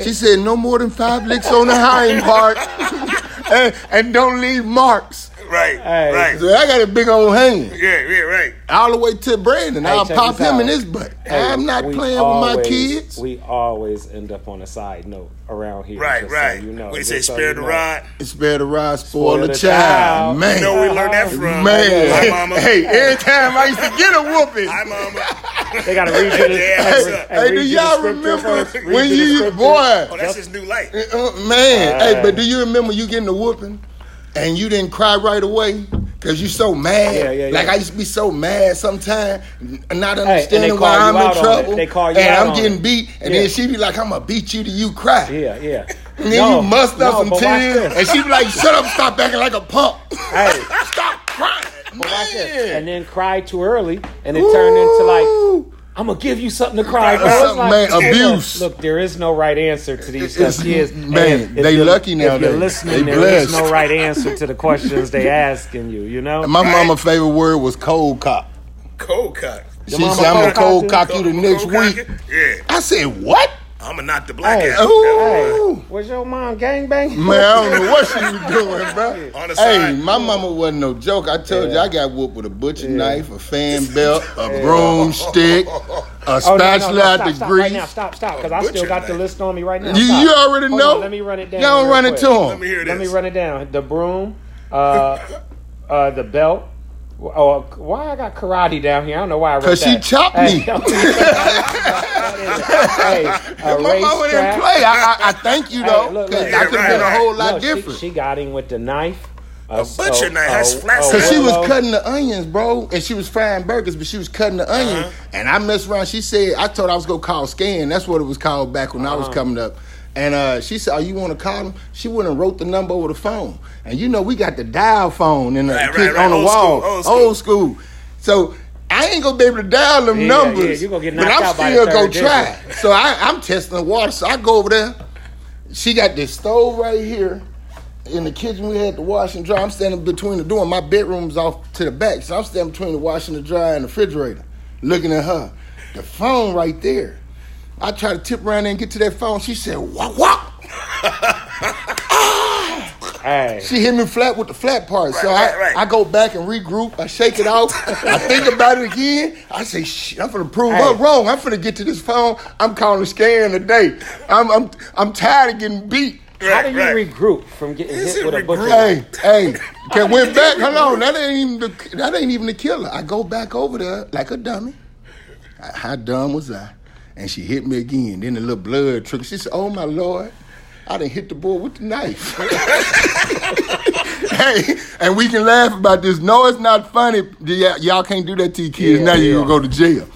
Speaker 2: She said, "No more than five licks on the hind part, and, and don't leave marks."
Speaker 3: Right,
Speaker 1: Hey.
Speaker 3: right.
Speaker 2: So I got a big old hand
Speaker 3: Yeah, yeah, right.
Speaker 2: all the way to Brandon.
Speaker 1: Hey,
Speaker 2: I'll pop him
Speaker 1: out.
Speaker 2: in his butt.
Speaker 1: Hey,
Speaker 2: I'm not
Speaker 1: we
Speaker 2: playing with my kids.
Speaker 1: We always end up on a side note around here.
Speaker 3: Right,
Speaker 1: just so
Speaker 3: right.
Speaker 1: you know,
Speaker 3: we
Speaker 1: just
Speaker 3: say
Speaker 1: so
Speaker 3: spare
Speaker 1: you
Speaker 3: the
Speaker 1: know.
Speaker 3: rod.
Speaker 2: Spare the rod, spoil,
Speaker 1: Spoil
Speaker 2: the
Speaker 1: the
Speaker 2: child.
Speaker 1: child.
Speaker 2: Man,
Speaker 3: You know where we learned that from.
Speaker 2: man.
Speaker 3: Hi, mama.
Speaker 2: Hey, every time I used to get a whooping.
Speaker 3: Hi, mama.
Speaker 1: They got to read you the.
Speaker 3: Yeah,
Speaker 1: hey, hey.
Speaker 2: Hey, do
Speaker 1: you
Speaker 2: y'all remember when
Speaker 1: the
Speaker 2: you,
Speaker 1: scripture.
Speaker 2: boy?
Speaker 3: Oh, that's his new life.
Speaker 2: Uh, man,
Speaker 1: Uh,
Speaker 2: hey, but do you remember you getting the whooping and you didn't cry right away because you so mad?
Speaker 1: Yeah, yeah,
Speaker 2: Like. I used to be so mad sometimes, not understanding
Speaker 1: they
Speaker 2: why I'm in trouble.
Speaker 1: They call you
Speaker 2: and
Speaker 1: out
Speaker 2: I'm getting
Speaker 1: it.
Speaker 2: beat, and
Speaker 1: Yeah.
Speaker 2: then she be like, "I'm gonna beat you till you cry."
Speaker 1: Yeah, yeah.
Speaker 2: And then
Speaker 1: No,
Speaker 2: you must up
Speaker 1: no,
Speaker 2: some tears, and she be like, "Shut up, stop acting like a punk.
Speaker 1: Hey.
Speaker 2: stop crying,
Speaker 1: But watch this.
Speaker 2: man."
Speaker 1: And then cry too early, and it turned into like,
Speaker 2: Ooh.
Speaker 1: I'm gonna give you something to cry for.
Speaker 2: Something,
Speaker 1: It's like,
Speaker 2: man,
Speaker 1: hey, look,
Speaker 2: abuse.
Speaker 1: Look, there is no right answer to these
Speaker 2: It's-
Speaker 1: stuff. Kids,
Speaker 2: man, they
Speaker 1: you're-
Speaker 2: lucky
Speaker 1: If you're listening,
Speaker 2: They
Speaker 1: there is
Speaker 2: blessed.
Speaker 1: no right answer to the questions they asking you. You know.
Speaker 2: My mama favorite word was cold cock.
Speaker 3: Cold cock.
Speaker 2: She said, "I'm gonna
Speaker 1: cold
Speaker 2: cold
Speaker 1: cock
Speaker 2: cock you the
Speaker 3: Cold-
Speaker 2: next
Speaker 3: cold
Speaker 2: week."
Speaker 3: Yeah.
Speaker 2: I said, "What?"
Speaker 3: I'm gonna knock the black
Speaker 1: Hey,
Speaker 3: out.
Speaker 2: Ooh.
Speaker 1: Hey, was your mom gangbang?
Speaker 2: Man, I don't know what she was doing, bro.
Speaker 3: On the
Speaker 2: Hey,
Speaker 3: side.
Speaker 2: my mama wasn't no joke. I told you I got whooped with a butcher knife, a fan belt, a broomstick, a
Speaker 1: Oh, no,
Speaker 2: spatula
Speaker 1: no, no,
Speaker 2: out
Speaker 1: stop,
Speaker 2: the
Speaker 1: stop
Speaker 2: grease.
Speaker 1: right now. Stop, stop, because I still
Speaker 3: Butcher
Speaker 1: got the list on me right now.
Speaker 2: You, you already
Speaker 1: Hold
Speaker 2: know.
Speaker 1: on, let me run it down.
Speaker 2: Y'all
Speaker 1: real
Speaker 2: run it to him.
Speaker 3: Let me hear
Speaker 1: Let me run it down. The broom, uh, uh, the belt. Oh, why I got karate down here? I don't know why I wrote
Speaker 2: Cause she
Speaker 1: that.
Speaker 2: chopped
Speaker 1: Hey,
Speaker 2: me.
Speaker 1: hey, a
Speaker 2: My
Speaker 1: race
Speaker 2: mama didn't play. I, I, I thank you
Speaker 1: Hey,
Speaker 2: though,
Speaker 1: look,
Speaker 2: because
Speaker 1: look.
Speaker 2: that could have been a whole lot
Speaker 1: No, she-
Speaker 2: different.
Speaker 1: She, got him with the knife,
Speaker 3: A
Speaker 1: A-
Speaker 3: butcher
Speaker 1: oh,
Speaker 3: knife has
Speaker 1: oh,
Speaker 3: flat
Speaker 1: oh.
Speaker 2: Cause she was cutting the onions, bro, and she was frying burgers, but she was cutting the onion. Uh-huh. And I messed around. She said, I told her I was gonna call Scan. That's what it was called back when I was uh-huh. coming up. And uh, she said, "Oh, you want to call him?" She went and wrote the number over the phone. And you know, we got the dial phone in the
Speaker 3: Right, right, right.
Speaker 2: on the
Speaker 3: Old
Speaker 2: wall,
Speaker 3: school, old school.
Speaker 2: old school. So I ain't gonna be able to dial them
Speaker 1: Yeah,
Speaker 2: numbers.
Speaker 1: yeah, you gonna get
Speaker 2: but I'm
Speaker 1: out
Speaker 2: still
Speaker 1: the
Speaker 2: gonna
Speaker 1: third
Speaker 2: try. So I, I'm testing the water. So I go over there. She got this stove right here in the kitchen. We had the wash and dry. I'm standing between the door. My bedroom's off to the back, so I'm standing between the wash and the dry and the refrigerator, looking at her. The phone right there. I try to tip around there and get to that phone. She said, "Wop wop."
Speaker 1: Hey,
Speaker 2: She hit me flat with the flat part. so
Speaker 3: Right,
Speaker 2: I,
Speaker 3: right, right.
Speaker 2: I go back and regroup. I shake it off. I think about it again. I say, shit, I'm gonna prove
Speaker 1: Hey.
Speaker 2: her wrong. I'm gonna get to this phone. I'm calling scan today. I'm I'm I'm tired of getting beat.
Speaker 1: how do you
Speaker 3: right.
Speaker 1: regroup from getting
Speaker 3: Is
Speaker 1: hit
Speaker 3: it
Speaker 1: with a
Speaker 3: regroup?
Speaker 1: butcher?
Speaker 2: Hey, hey, can went back. Hold on, that ain't even the that ain't even the killer. I go back over there like a dummy. How dumb was I? And she hit me again. Then the little blood trickled. She said, "Oh my lord, I didn't hit the boy with the knife." hey, and we can laugh about this. No, it's not funny. Y'all can't do that to your kids.
Speaker 1: Yeah,
Speaker 2: now you
Speaker 1: yeah.
Speaker 2: gonna go to jail.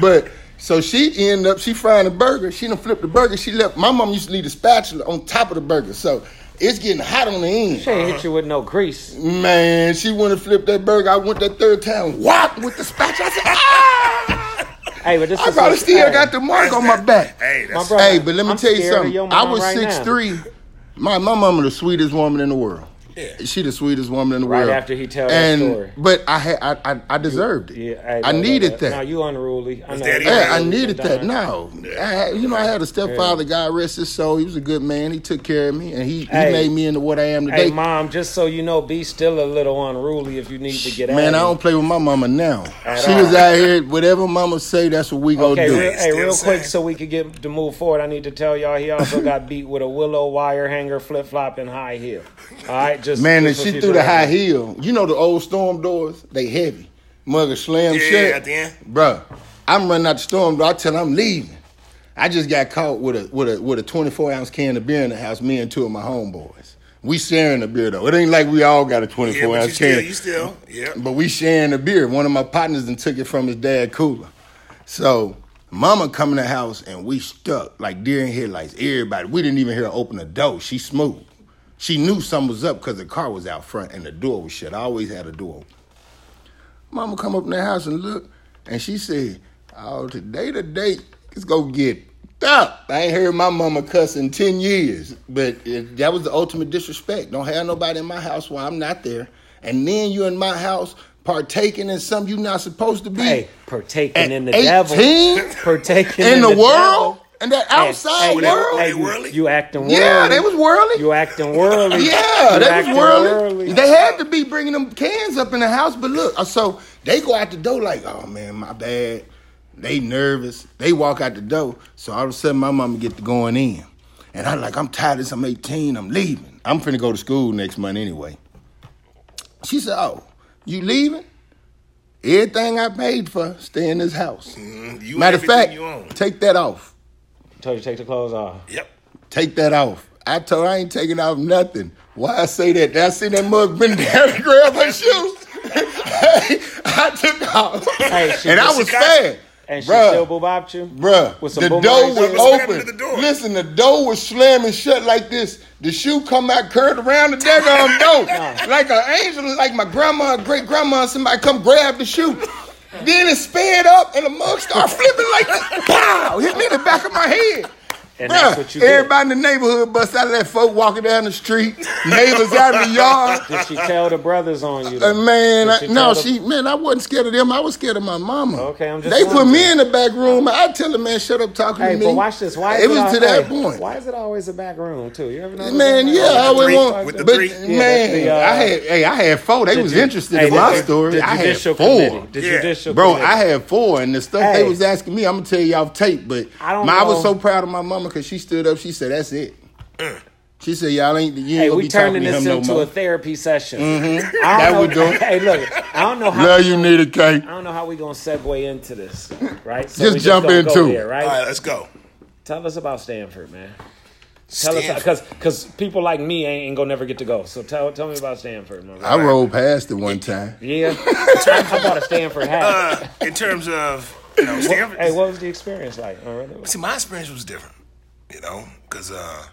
Speaker 2: but so she ended up she frying a burger. She done flipped the burger. She left. My mom used to leave the spatula on top of the burger, so it's getting hot on the end.
Speaker 1: She ain't hit you with no grease.
Speaker 2: Man, she went and flipped that burger. I went that third time, whop with the spatula. I said, ah!
Speaker 1: Hey, but this
Speaker 2: I
Speaker 1: is
Speaker 2: probably
Speaker 1: so-
Speaker 2: still
Speaker 1: hey,
Speaker 2: got the mark on my back.
Speaker 3: Hey,
Speaker 1: My brother-
Speaker 2: Hey, but let me
Speaker 1: I'm
Speaker 2: tell you something. I
Speaker 1: mom
Speaker 2: was
Speaker 1: right
Speaker 2: six three. My my mama the sweetest woman in the world.
Speaker 3: Yeah.
Speaker 2: She the sweetest woman in the
Speaker 1: Right
Speaker 2: world.
Speaker 1: after he tell that
Speaker 2: and,
Speaker 1: story.
Speaker 2: But I had I, I I deserved it.
Speaker 1: Yeah, hey,
Speaker 2: I
Speaker 1: no, no,
Speaker 2: needed
Speaker 1: no.
Speaker 2: that.
Speaker 1: Now you unruly. I know.
Speaker 3: daddy
Speaker 2: Yeah, I needed that.
Speaker 1: sometimes.
Speaker 2: No, I had, you know, I had a stepfather. God rest his soul. He was a good man. He took care of me, and he,
Speaker 1: Hey.
Speaker 2: he made me into what I am today.
Speaker 1: Hey, mom, just so you know, be still a little unruly if you need to get out.
Speaker 2: Man,
Speaker 1: at
Speaker 2: I don't play with my mama now.
Speaker 1: At
Speaker 2: she
Speaker 1: all.
Speaker 2: was out here. Whatever mama say, that's what we
Speaker 1: Okay,
Speaker 2: gonna do.
Speaker 1: real, hey,
Speaker 3: Still
Speaker 1: real quick, so we could get to move forward. I need to tell y'all he also got beat with a willow wire hanger, flip flop, and high heel. All right, just
Speaker 2: Man,
Speaker 1: just for
Speaker 2: she threw the high heel. You know the old storm doors? They heavy. Mother slam
Speaker 3: Yeah,
Speaker 2: shut.
Speaker 3: yeah, at the end.
Speaker 2: Bruh, I'm running out the storm door. I tell her I'm leaving. I just got caught with a with a with a 24 ounce can of beer in the house. Me and two of my homeboys. We sharing the beer though. It ain't like we all got a 24
Speaker 3: Yeah, you
Speaker 2: ounce
Speaker 3: still,
Speaker 2: can.
Speaker 3: you still, yeah.
Speaker 2: But we sharing the beer. One of my partners then took it from his dad cooler. So mama come in the house and we stuck like deer in headlights. Everybody. We didn't even hear her open the door. She smooth. She knew something was up because the car was out front and the door was shut. I always had a door. Mama come up in the house and look, and she said, "Oh, today the date is gonna get up." I ain't heard my mama cuss in ten years, but it, that was the ultimate disrespect. Don't have nobody in my house while I'm not there, and then you in my house partaking in something you're not supposed to be.
Speaker 1: Hey, partaking
Speaker 2: At
Speaker 1: in the
Speaker 2: 18?
Speaker 1: devil. Partaking
Speaker 2: in,
Speaker 1: in,
Speaker 2: the,
Speaker 1: devil.
Speaker 2: world, in that outside
Speaker 1: hey,
Speaker 3: Were they-
Speaker 2: world.
Speaker 3: were they
Speaker 1: you-
Speaker 3: whirly?
Speaker 1: You acting worldly.
Speaker 2: yeah, they was whirling.
Speaker 1: You acting worldly.
Speaker 2: Yeah,
Speaker 1: You
Speaker 2: they was
Speaker 1: acting
Speaker 2: whirling. They had to be bringing them cans up in the house, but look, uh, so they go out the door like, oh man, my bad. They nervous. They walk out the door. So all of a sudden, my mama get to going in, and I'm like, I'm tired of this. I'm 18. I'm leaving. I'm finna go to school next month anyway. She said, oh, you leaving? Everything I paid for, stay in this house.
Speaker 3: Mm, You
Speaker 2: Matter of fact,
Speaker 3: you
Speaker 2: take that off.
Speaker 1: Told you to take the clothes off.
Speaker 3: Yep.
Speaker 2: Take that off. I told her I ain't taking off nothing. Why I say that? Did I see that mug bend down to grab her shoes? hey, I took off.
Speaker 1: Hey, she-
Speaker 2: and I was sad.
Speaker 1: And she
Speaker 2: Bruh.
Speaker 1: still booped you?
Speaker 2: Bruh,
Speaker 1: With some
Speaker 2: the door was
Speaker 1: shit?
Speaker 2: Open.
Speaker 3: to the door?
Speaker 2: Listen, the door was slamming shut like this. The shoe come out curved around the daggone door. Like an angel, like my grandma, great grandma, somebody come grab the shoe. Then it sped up and the mug started flipping like this. Pow! Hit me in the back of my head.
Speaker 1: And that's what you did.
Speaker 2: everybody in the neighborhood bust out of that folk walking down the street, neighbors out in the yard.
Speaker 1: Did she tell the brothers on you?
Speaker 2: Uh, man,
Speaker 1: Did
Speaker 2: I,
Speaker 1: she
Speaker 2: no,
Speaker 1: the-
Speaker 2: she man, I wasn't scared of them. I was scared of my mama.
Speaker 1: Okay, I'm just
Speaker 2: They put
Speaker 1: wondering.
Speaker 2: me in the back room. I tell the man, shut up, talking
Speaker 1: Hey,
Speaker 2: to me.
Speaker 1: but watch this. Why is
Speaker 2: it was
Speaker 1: al-
Speaker 2: to that
Speaker 1: hey,
Speaker 2: point.
Speaker 1: Why is it always a back room too? You ever know?
Speaker 2: Man, yeah, I always
Speaker 3: three-
Speaker 2: want.
Speaker 3: with the
Speaker 2: but
Speaker 3: three?
Speaker 1: Yeah,
Speaker 2: man,
Speaker 1: the, uh,
Speaker 2: I had, hey, I had four. They was
Speaker 1: ju-
Speaker 2: interested
Speaker 1: hey,
Speaker 2: in my story. I had four.
Speaker 1: The
Speaker 3: Yeah.
Speaker 1: judicial
Speaker 2: Bro. I had four, and the stuff they was asking me, I'm gonna tell you off tape. But
Speaker 1: I don't
Speaker 2: my- I was so proud of my mama because she stood up. She said, "That's it." She said, "Y'all ain't you ain't
Speaker 1: Hey,
Speaker 2: gonna
Speaker 1: we
Speaker 2: be talking
Speaker 1: turning
Speaker 2: to
Speaker 1: this
Speaker 2: him no
Speaker 1: into
Speaker 2: more."
Speaker 1: a therapy session. I don't
Speaker 2: That
Speaker 1: know,
Speaker 2: we do.
Speaker 1: Hey, look, I don't know how.
Speaker 2: Love you, Nita K.
Speaker 1: I don't know how we gonna segue into this, right? So
Speaker 2: Just
Speaker 1: we
Speaker 2: jump
Speaker 1: gonna
Speaker 2: into it.
Speaker 1: there, right?
Speaker 3: All right, let's go.
Speaker 1: Tell us about Stanford, man. Tell us
Speaker 3: Stanford.
Speaker 1: because because people like me ain't, ain't gonna never get to go. So tell tell me about Stanford. My
Speaker 2: I
Speaker 1: brother.
Speaker 2: rolled past it one time.
Speaker 1: yeah, I bought a Stanford hat.
Speaker 3: Uh, in terms of you know Stanford.
Speaker 1: hey, what was the experience like? Really?
Speaker 3: See, my experience was different, you know, because uh,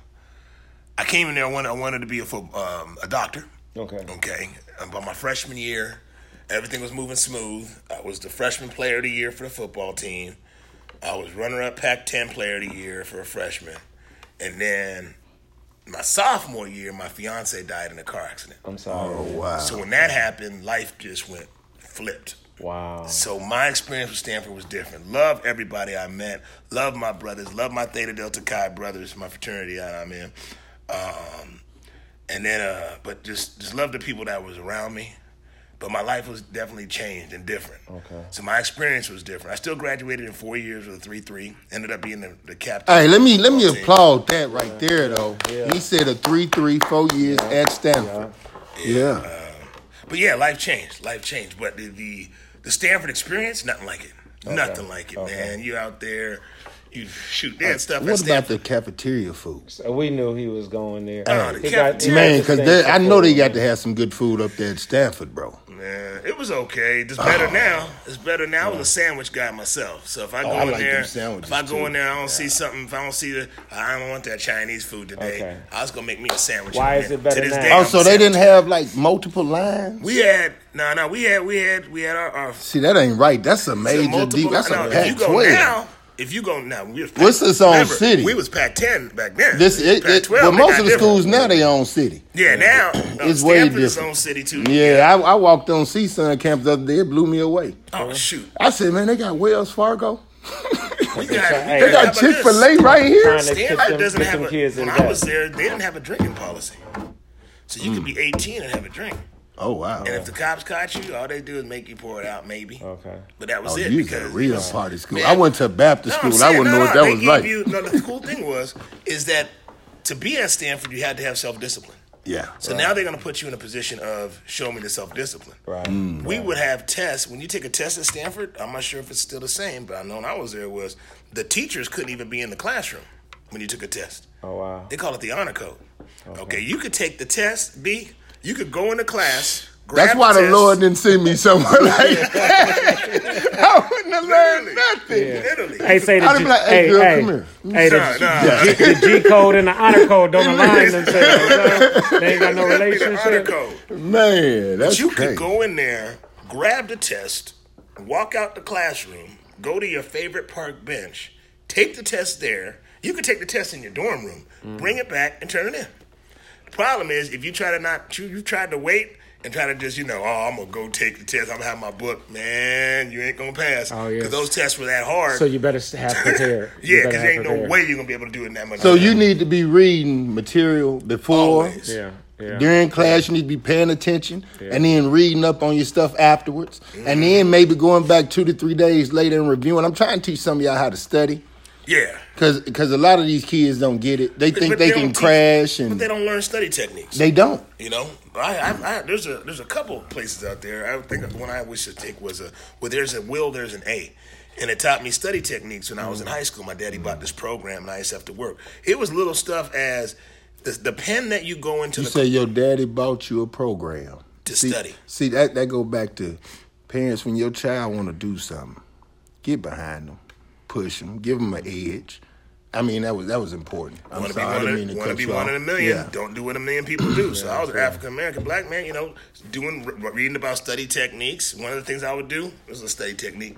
Speaker 3: I came in there. I wanted, I wanted to be a fo- um, a doctor.
Speaker 1: Okay.
Speaker 3: Okay. And by my freshman year, everything was moving smooth. I was the freshman player of the year for the football team. I was runner-up Pac-10 player of the year for a freshman, and then my sophomore year, my fiance died in a car accident.
Speaker 1: I'm sorry.
Speaker 2: Oh wow.
Speaker 3: So when that happened, life just went flipped.
Speaker 1: Wow.
Speaker 3: So my experience with Stanford was different. Love everybody I met. Love my brothers. Love my Theta Delta Chi brothers, my fraternity I'm in. Um, and then, uh, but just just love the people that was around me. But my life was definitely changed and different.
Speaker 1: Okay.
Speaker 3: So my experience was different. I still graduated in four years with a three three. Ended up being the, the captain.
Speaker 2: Hey, let me let me
Speaker 3: team.
Speaker 2: applaud that right there though.
Speaker 1: Yeah.
Speaker 2: He said a three three four years at Stanford. Yeah.
Speaker 3: But yeah, life changed. Life changed. But the the, the Stanford experience, nothing like it. Nothing like it,
Speaker 1: Okay.
Speaker 3: man. You out there, you shoot that stuff.
Speaker 2: What about
Speaker 3: Stanford.
Speaker 2: the cafeteria food?
Speaker 1: So we knew he was going there.
Speaker 3: Oh, the
Speaker 1: He
Speaker 3: cafeteria.
Speaker 2: Man, because I know they got to have some good food up there at Stanford, bro.
Speaker 3: Yeah, it was okay. It's better oh. now. It's better now. I was a sandwich guy myself. So if I oh, go
Speaker 2: Oh, I
Speaker 3: in
Speaker 2: like
Speaker 3: there, if I go
Speaker 2: too.
Speaker 3: in there, I don't see something. If I don't see the, oh, I don't want that Chinese food today.
Speaker 1: Okay.
Speaker 3: I was gonna make me a sandwich.
Speaker 1: Why is it better
Speaker 3: to this
Speaker 1: now?
Speaker 3: Day,
Speaker 2: Oh,
Speaker 3: I'm
Speaker 2: so they didn't
Speaker 3: sandwich.
Speaker 2: have like multiple lines?
Speaker 3: We had no, no. We had, we had, we had our. our
Speaker 2: See, that ain't right. That's a major
Speaker 3: multiple-
Speaker 2: deep. That's
Speaker 3: no,
Speaker 2: a
Speaker 3: if you
Speaker 2: Pac-12.
Speaker 3: now, if you go now, we was
Speaker 2: What's its own
Speaker 3: remember,
Speaker 2: city?
Speaker 3: We was Pac-10 back then.
Speaker 2: This it, it,
Speaker 3: Pac-12,
Speaker 2: well, most of the
Speaker 3: different.
Speaker 2: schools now they own city.
Speaker 3: Yeah, now
Speaker 2: It's
Speaker 3: uh,
Speaker 2: way
Speaker 3: Stanford is
Speaker 2: different.
Speaker 3: own city too.
Speaker 2: Yeah, I, I walked on CSUN campus the other day. It blew me away.
Speaker 3: Oh shoot.
Speaker 2: I said, man, they got Wells Fargo.
Speaker 3: We got,
Speaker 1: Hey,
Speaker 2: They got Chick Fil A right here.
Speaker 1: Trying to kick
Speaker 3: Stanford
Speaker 1: them,
Speaker 3: doesn't have a.
Speaker 1: kids in
Speaker 3: When I was there, they didn't have a drinking policy. So you could be 18 and have a drink.
Speaker 2: Oh wow.
Speaker 3: And if the cops caught you, all they do is make you pour it out, maybe.
Speaker 1: Okay.
Speaker 3: But that was
Speaker 2: Oh,
Speaker 3: it.
Speaker 2: you was at a real party school.
Speaker 3: Man,
Speaker 2: I went to a Baptist
Speaker 3: no, I'm
Speaker 2: school. I wouldn't
Speaker 3: no,
Speaker 2: know what that
Speaker 3: they
Speaker 2: was like.
Speaker 3: You, no, the cool thing was is that to be at Stanford, you had to have self discipline.
Speaker 2: yeah.
Speaker 3: So now they're going to put you in a position of show me the self discipline.
Speaker 1: Right.
Speaker 2: Mm.
Speaker 3: We would have tests when you take a test at Stanford. I'm not sure if it's still the same, but I know when I was there was the teachers couldn't even be in the classroom when you took a test.
Speaker 1: Oh wow.
Speaker 3: They call it the honor code. Okay, you could take the test. B, you could go into class. Grab
Speaker 2: That's why the
Speaker 3: test,
Speaker 2: Lord didn't send me somewhere like that. I wouldn't have learned
Speaker 3: Literally.
Speaker 2: nothing.
Speaker 3: Literally.
Speaker 1: Hey, say the
Speaker 2: I'd
Speaker 1: G,
Speaker 2: be like, hey,
Speaker 1: hey,
Speaker 2: girl,
Speaker 1: hey,
Speaker 2: come here.
Speaker 1: hey, the,
Speaker 3: Nah, nah.
Speaker 1: G, the G code and the honor code don't align themselves. huh? They ain't got no
Speaker 3: That'd be the honor
Speaker 1: relationship.
Speaker 2: Man, that's
Speaker 3: But you
Speaker 2: crazy.
Speaker 3: could go in there, grab the test, walk out the classroom, go to your favorite park bench, take the test there. You could take the test in your dorm room,
Speaker 2: Mm.
Speaker 3: bring it back, and turn it in. The problem is if you try to not, you, you tried to wait and try to just, you know, oh, I'm gonna go take the test. I'm gonna have my book, man. You ain't gonna pass
Speaker 1: Oh,
Speaker 3: because those tests were that hard.
Speaker 1: So you better have prepared.
Speaker 3: Yeah, because
Speaker 1: have
Speaker 3: there ain't no way you're gonna be able to do it in that much.
Speaker 2: So
Speaker 3: time.
Speaker 2: you need to be reading material before,
Speaker 3: Always.
Speaker 1: Yeah. Yeah.
Speaker 2: during class. You need to be paying attention,
Speaker 1: Yeah.
Speaker 2: and then reading up on your stuff afterwards, and mm. then maybe going back two to three days later and reviewing. I'm trying to teach some of y'all how to study.
Speaker 3: Yeah.
Speaker 2: Because because a lot of these kids don't get it. They think
Speaker 3: But
Speaker 2: they,
Speaker 3: don't
Speaker 2: can
Speaker 3: teach-
Speaker 2: crash
Speaker 3: but they don't learn study techniques.
Speaker 2: they don't.
Speaker 3: You know, I, I, I there's a there's a couple places out there. I think the one I wish to take was a where there's a will, there's an A, and it taught me study techniques when I was in high school. My daddy bought this program, and I used to have to work. It was little stuff as the, the pen that you go into
Speaker 2: You
Speaker 3: the
Speaker 2: say your daddy bought you a program
Speaker 3: to
Speaker 2: see,
Speaker 3: study.
Speaker 2: See that that go back to parents when your child want to do something, get behind them, push them, give them an edge. I mean that was that was important. I'm
Speaker 3: Want to be
Speaker 2: sorry, I
Speaker 3: one,
Speaker 2: didn't mean to
Speaker 3: wanna
Speaker 2: cut
Speaker 3: be
Speaker 2: you
Speaker 3: one
Speaker 2: off.
Speaker 3: in a million.
Speaker 2: Yeah.
Speaker 3: Don't do what a million people do. So I was an African American black man, you know, doing reading about study techniques. One of the things I would do was a study technique.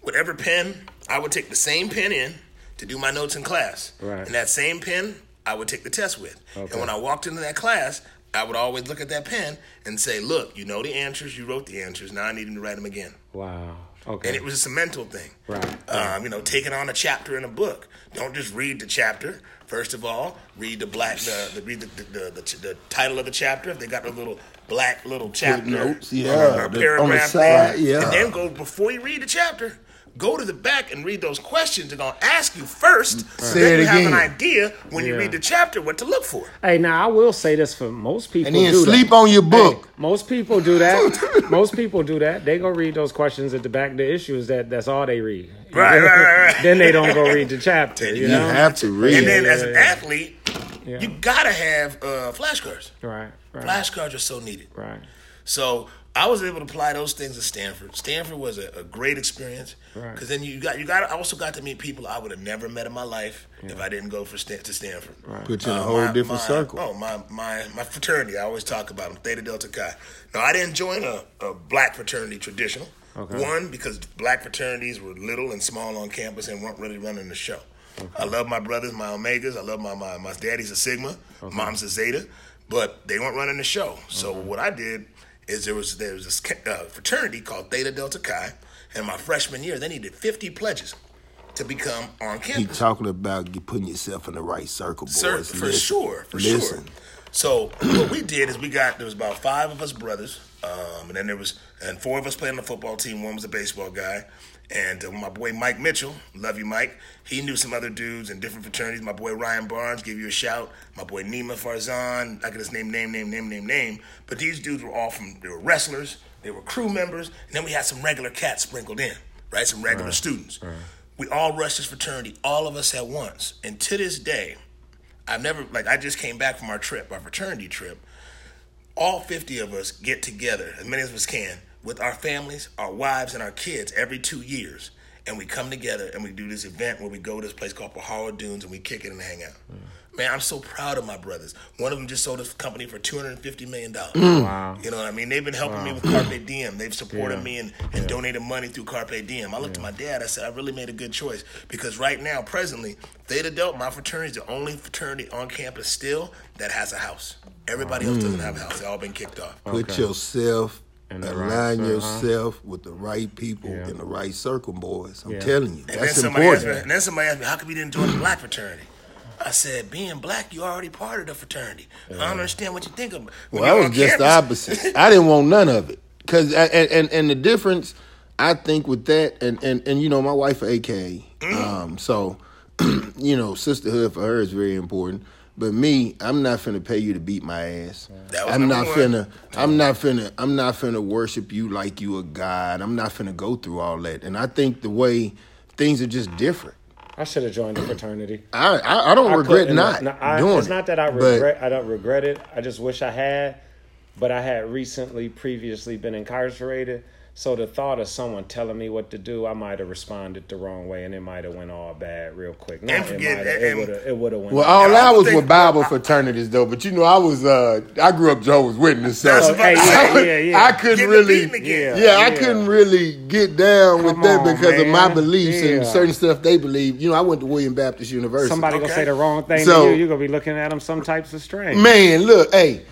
Speaker 3: Whatever pen, I would take the same pen in to do my notes in class.
Speaker 1: Right.
Speaker 3: And that same pen, I would take the test with.
Speaker 1: Okay.
Speaker 3: And when I walked into that class, I would always look at that pen and say, "Look, you know the answers. You wrote the answers. Now I need you to write them again."
Speaker 1: Wow. Okay.
Speaker 3: And it was just a mental thing.
Speaker 1: Right.
Speaker 3: Um, you know, taking on a chapter in a book. Don't just read the chapter. First of all, read the black, the, the read the the, the, the, the title of the chapter. If they got a little black little chapter or-
Speaker 2: yeah,
Speaker 3: or a
Speaker 2: the- on the
Speaker 3: paragraph
Speaker 2: side,
Speaker 3: there,
Speaker 2: yeah.
Speaker 3: and then go before you read the chapter. Go to the back and read those questions. They're gonna ask you first.
Speaker 2: Say
Speaker 3: then
Speaker 2: it
Speaker 3: you have
Speaker 2: again.
Speaker 3: an idea when you
Speaker 1: Yeah.
Speaker 3: read the chapter what to look for.
Speaker 1: Hey, now I will say this for most people.
Speaker 2: And then
Speaker 1: do
Speaker 2: sleep
Speaker 1: that.
Speaker 2: on your book.
Speaker 1: Most people do that. most people do that. They go read those questions at the back. The issue is that that's all they read.
Speaker 3: Right, right, right, right.
Speaker 1: then they don't go read the chapter. You
Speaker 2: You
Speaker 1: know.
Speaker 2: have to read.
Speaker 3: And then
Speaker 1: Yeah,
Speaker 3: as an
Speaker 1: yeah.
Speaker 3: athlete,
Speaker 1: Yeah.
Speaker 3: you gotta have uh, flashcards.
Speaker 1: Right. Right.
Speaker 3: Flashcards are so needed.
Speaker 1: Right.
Speaker 3: So I was able to apply those things at Stanford. Stanford was a, a great experience
Speaker 1: Right.
Speaker 3: because then you got you got I also got to meet people I would have never met in my life if I didn't go for Stan, to Stanford.
Speaker 2: Put you in a
Speaker 3: Uh,
Speaker 2: whole
Speaker 3: my-
Speaker 2: different
Speaker 3: my-
Speaker 2: circle.
Speaker 3: Oh my my my fraternity! I always talk about them, Theta Delta Chi. Now I didn't join a, a black fraternity traditional.
Speaker 1: Okay.
Speaker 3: One because black fraternities were little and small on campus and weren't really running the show. I love my brothers, my Omegas. I love my my, my daddy's a Sigma, mom's a Zeta, but they weren't running the show. So what I did is there was there was this uh, fraternity called Theta Delta Chi, and my freshman year they needed 50 pledges to become on
Speaker 2: campus.
Speaker 3: Campus.
Speaker 2: talking about you putting yourself in the right circle, boys.
Speaker 3: Sir, for
Speaker 2: Listen.
Speaker 3: sure, for
Speaker 2: Listen.
Speaker 3: sure. So what we did is we got there was about five of us brothers, um, and then there was and four of us played on the football team. One was a baseball guy, and uh, my boy Mike Mitchell, love you Mike. He knew some other dudes in different fraternities. My boy Ryan Barnes, give you a shout. My boy Nima Farzan, I can just name name name name name name. But these dudes were all from they were wrestlers, they were crew members, and then we had some regular cats sprinkled in, right? Some regular students. We all rushed this fraternity, all of us at once, and to this day. I've never like I just came back from our trip, our fraternity trip. All 50 of us get together, as many of us can, with our families, our wives, and our kids every two years. And we come together and we do this event where we go to this place called Pajaro Dunes and we kick it and hang out. Mm. Man, I'm so proud of my brothers. One of them just sold his company for $250 million. Mm.
Speaker 1: Wow.
Speaker 3: You know what I mean? They've been helping me with Carpe Diem. They've supported
Speaker 1: Yeah.
Speaker 3: me and, and donated money through Carpe Diem. I looked at my dad. I said, I really made a good choice because right now, presently, Theta Delta, my fraternity, is the only fraternity on campus still that has a house. Everybody else mm. doesn't have a house. They've all been kicked off.
Speaker 2: Put
Speaker 1: Okay.
Speaker 2: yourself,
Speaker 1: In the right
Speaker 2: align
Speaker 1: circle,
Speaker 2: yourself with the right people
Speaker 1: Yeah.
Speaker 2: in the right circle, boys. I'm
Speaker 1: Yeah.
Speaker 2: telling you,
Speaker 3: And then
Speaker 2: that's
Speaker 3: somebody asked me,
Speaker 2: important.
Speaker 3: and then somebody asked me, how come you didn't join the black fraternity? I said, being black, you're already part of the fraternity. I don't understand what you think of. when
Speaker 2: Well, I was
Speaker 3: on
Speaker 2: just the opposite. I didn't want none of it because and, and and the difference I think with that and and and you know my wife a AKA, um, so you know sisterhood for her is very important. But me, I'm not finna pay you to beat my ass.
Speaker 3: That
Speaker 2: I'm not
Speaker 3: one.
Speaker 2: finna. I'm not finna. I'm not finna worship you like you a god. I'm not finna go through all that. And I think the way things are just different.
Speaker 1: I should have joined the fraternity.
Speaker 2: I I, I don't
Speaker 1: I
Speaker 2: regret
Speaker 1: couldn't-
Speaker 2: not
Speaker 1: no, I-
Speaker 2: doing
Speaker 1: It's not that I
Speaker 2: but-
Speaker 1: regret. I don't regret it. I just wish I had. But I had recently, previously been incarcerated. So the thought of someone telling me what to do, I might have responded the wrong way, and it might have went all bad real quick. No,
Speaker 3: And
Speaker 1: it
Speaker 3: forget-
Speaker 1: might have.
Speaker 3: and-
Speaker 1: It would have. It would have went.
Speaker 2: Well, all
Speaker 3: And I
Speaker 2: I was with Bible fraternities though, but you know, I was uh I grew up Jehovah's Witness, so
Speaker 3: That's
Speaker 1: Oh, hey, yeah, yeah, yeah.
Speaker 2: I couldn't
Speaker 3: Getting
Speaker 2: really
Speaker 3: beaten
Speaker 2: yeah,
Speaker 1: Yeah,
Speaker 2: I couldn't really get down with that
Speaker 1: on,
Speaker 2: because of my
Speaker 1: man.
Speaker 2: beliefs and certain stuff they believe. You know, I went to William Baptist University.
Speaker 1: Somebody gonna say the wrong thing
Speaker 2: So-
Speaker 1: to you. You're gonna be looking at them some types of strange.
Speaker 2: Man, look, hey,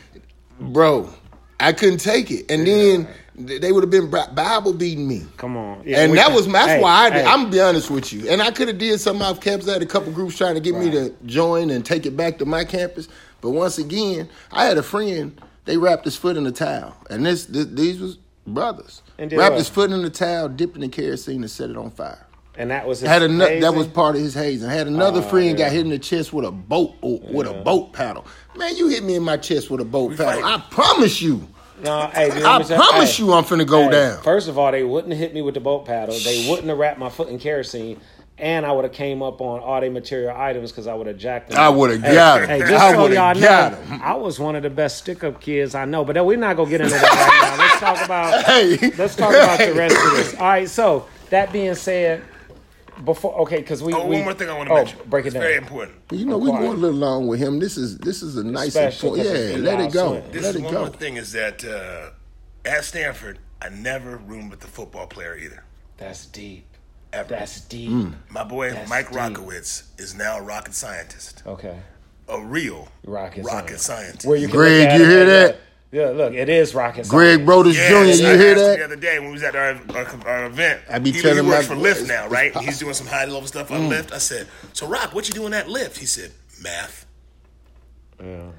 Speaker 2: bro, I couldn't take it. And then th- they would have been Bible beating me.
Speaker 1: Come on. Yeah,
Speaker 2: and
Speaker 1: we-
Speaker 2: that was that's
Speaker 1: hey,
Speaker 2: why I did.
Speaker 1: hey,
Speaker 2: I'm gonna be honest with you. And I could have did something off campus. I had a couple groups trying to get me to join and take it back to my campus. But once again, I had a friend. They wrapped his foot in a towel, and this, this these was brothers. Wrapped
Speaker 1: what?
Speaker 2: his foot in the towel, dipped it in kerosene, and set it on fire.
Speaker 1: and that was his
Speaker 2: Had another that was part of his hazing. Had another
Speaker 1: Oh,
Speaker 2: friend got hit in the chest with a boat with a boat paddle. Man, you hit me in my chest with a boat paddle.
Speaker 3: fight.
Speaker 2: I promise you.
Speaker 1: No, hey, dude,
Speaker 2: I
Speaker 1: let me tell-
Speaker 2: promise you, I'm finna go
Speaker 1: hey,
Speaker 2: down.
Speaker 1: First of all, they wouldn't have hit me with the boat paddle. They wouldn't have wrapped my foot in kerosene. And I would have came up on all their material items because I would have jacked them.
Speaker 2: I would've
Speaker 1: Hey,
Speaker 2: got 'em.
Speaker 1: Hey, just
Speaker 2: I
Speaker 1: so y'all know,
Speaker 2: 'em.
Speaker 1: I was one of the best stick-up kids I know. But we're not gonna get into that right now. Let's talk about.
Speaker 2: Hey,
Speaker 1: Let's talk about the rest of this. All right. So that being said, before okay, because we,
Speaker 3: Oh,
Speaker 1: we
Speaker 3: one more thing I want to
Speaker 1: oh,
Speaker 3: mention.
Speaker 1: Break it
Speaker 3: it's
Speaker 1: down.
Speaker 3: very important.
Speaker 2: You know, we
Speaker 1: quiet.
Speaker 2: going a little long with him. This is this is a nice
Speaker 1: Special,
Speaker 2: point. Yeah,
Speaker 1: 'cause it's
Speaker 2: let it go.
Speaker 3: This
Speaker 2: Let
Speaker 3: is
Speaker 2: it
Speaker 3: one
Speaker 2: go.
Speaker 3: more thing is that uh, at Stanford, I never roomed with the football player either.
Speaker 1: That's deep.
Speaker 3: Ever.
Speaker 1: That's deep.
Speaker 2: Mm.
Speaker 3: My boy
Speaker 1: That's
Speaker 3: Mike
Speaker 1: deep.
Speaker 3: Rockowitz is now a rocket scientist,
Speaker 1: Okay.
Speaker 3: a real
Speaker 1: Rocket,
Speaker 3: rocket
Speaker 1: science.
Speaker 3: scientist.
Speaker 1: Where you can
Speaker 2: Greg, you hear
Speaker 1: and, uh,
Speaker 2: that?
Speaker 1: Yeah, look, it is rocket
Speaker 2: Greg
Speaker 1: science.
Speaker 2: Brodus
Speaker 3: Yes,
Speaker 2: Jr., you
Speaker 3: asked
Speaker 2: hear that?
Speaker 3: the other day when we was at our, our, our event.
Speaker 2: I be
Speaker 3: he,
Speaker 2: telling
Speaker 3: he works
Speaker 2: my-
Speaker 3: for Lyft now, right?
Speaker 2: pos-
Speaker 3: He's doing some high level stuff on mm. Lyft. I said, "So Rock, what you doing at Lyft?" He said, "Math."
Speaker 1: Yeah,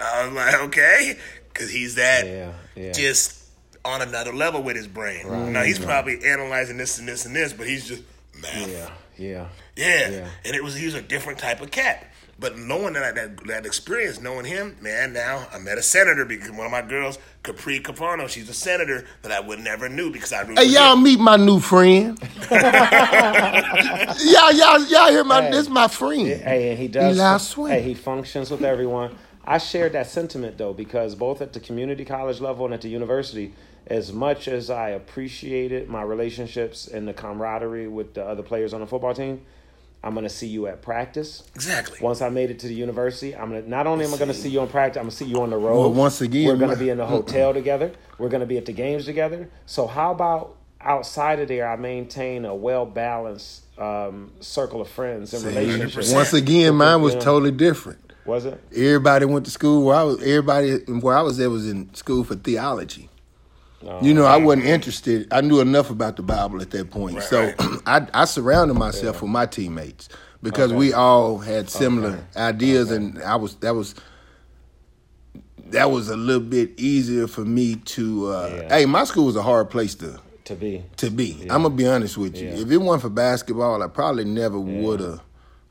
Speaker 3: I was like, "Okay," because he's that
Speaker 1: yeah, yeah.
Speaker 3: just on another level with his brain. now he's probably analyzing this and this and this, but he's just math.
Speaker 1: yeah, yeah.
Speaker 3: Yeah.
Speaker 1: Yeah.
Speaker 3: And it was he was a different type of cat. But knowing that that that experience, knowing him, man, now I met a senator because one of my girls, Capri Capano, she's a senator that I would never knew because I
Speaker 2: Hey, y'all meet my new friend. y'all, y'all, y'all hear my?
Speaker 1: Hey.
Speaker 2: This my friend.
Speaker 1: Hey, and he does.
Speaker 2: Eli Swinton.
Speaker 1: Hey, he functions with everyone. I shared that sentiment though because both at the community college level and at the university, as much as I appreciated my relationships and the camaraderie with the other players on the football team, I'm gonna see you at practice.
Speaker 3: Exactly.
Speaker 1: Once I made it to the university, I'm gonna not only am I gonna see you on practice, I'm gonna see you on the road.
Speaker 2: Well, once again,
Speaker 1: we're gonna be in the hotel together. We're gonna be at the games together. So how about outside of there, I maintain a well balanced um, circle of friends and relationships.
Speaker 2: Once again, mine was totally different.
Speaker 1: Was it?
Speaker 2: Everybody went to school where I was. Everybody where I was there was in school for theology. You know, I wasn't interested. I knew enough about the Bible at that point,
Speaker 3: Right,
Speaker 2: so
Speaker 3: right.
Speaker 2: I, I surrounded myself with my teammates because we all had similar ideas, and I was that was that was a little bit easier for me to. Uh,
Speaker 1: Yeah.
Speaker 2: Hey, my school was a hard place to
Speaker 1: To be.
Speaker 2: to be. I'm gonna be honest with you.
Speaker 1: Yeah.
Speaker 2: If it weren't for basketball, I probably never would have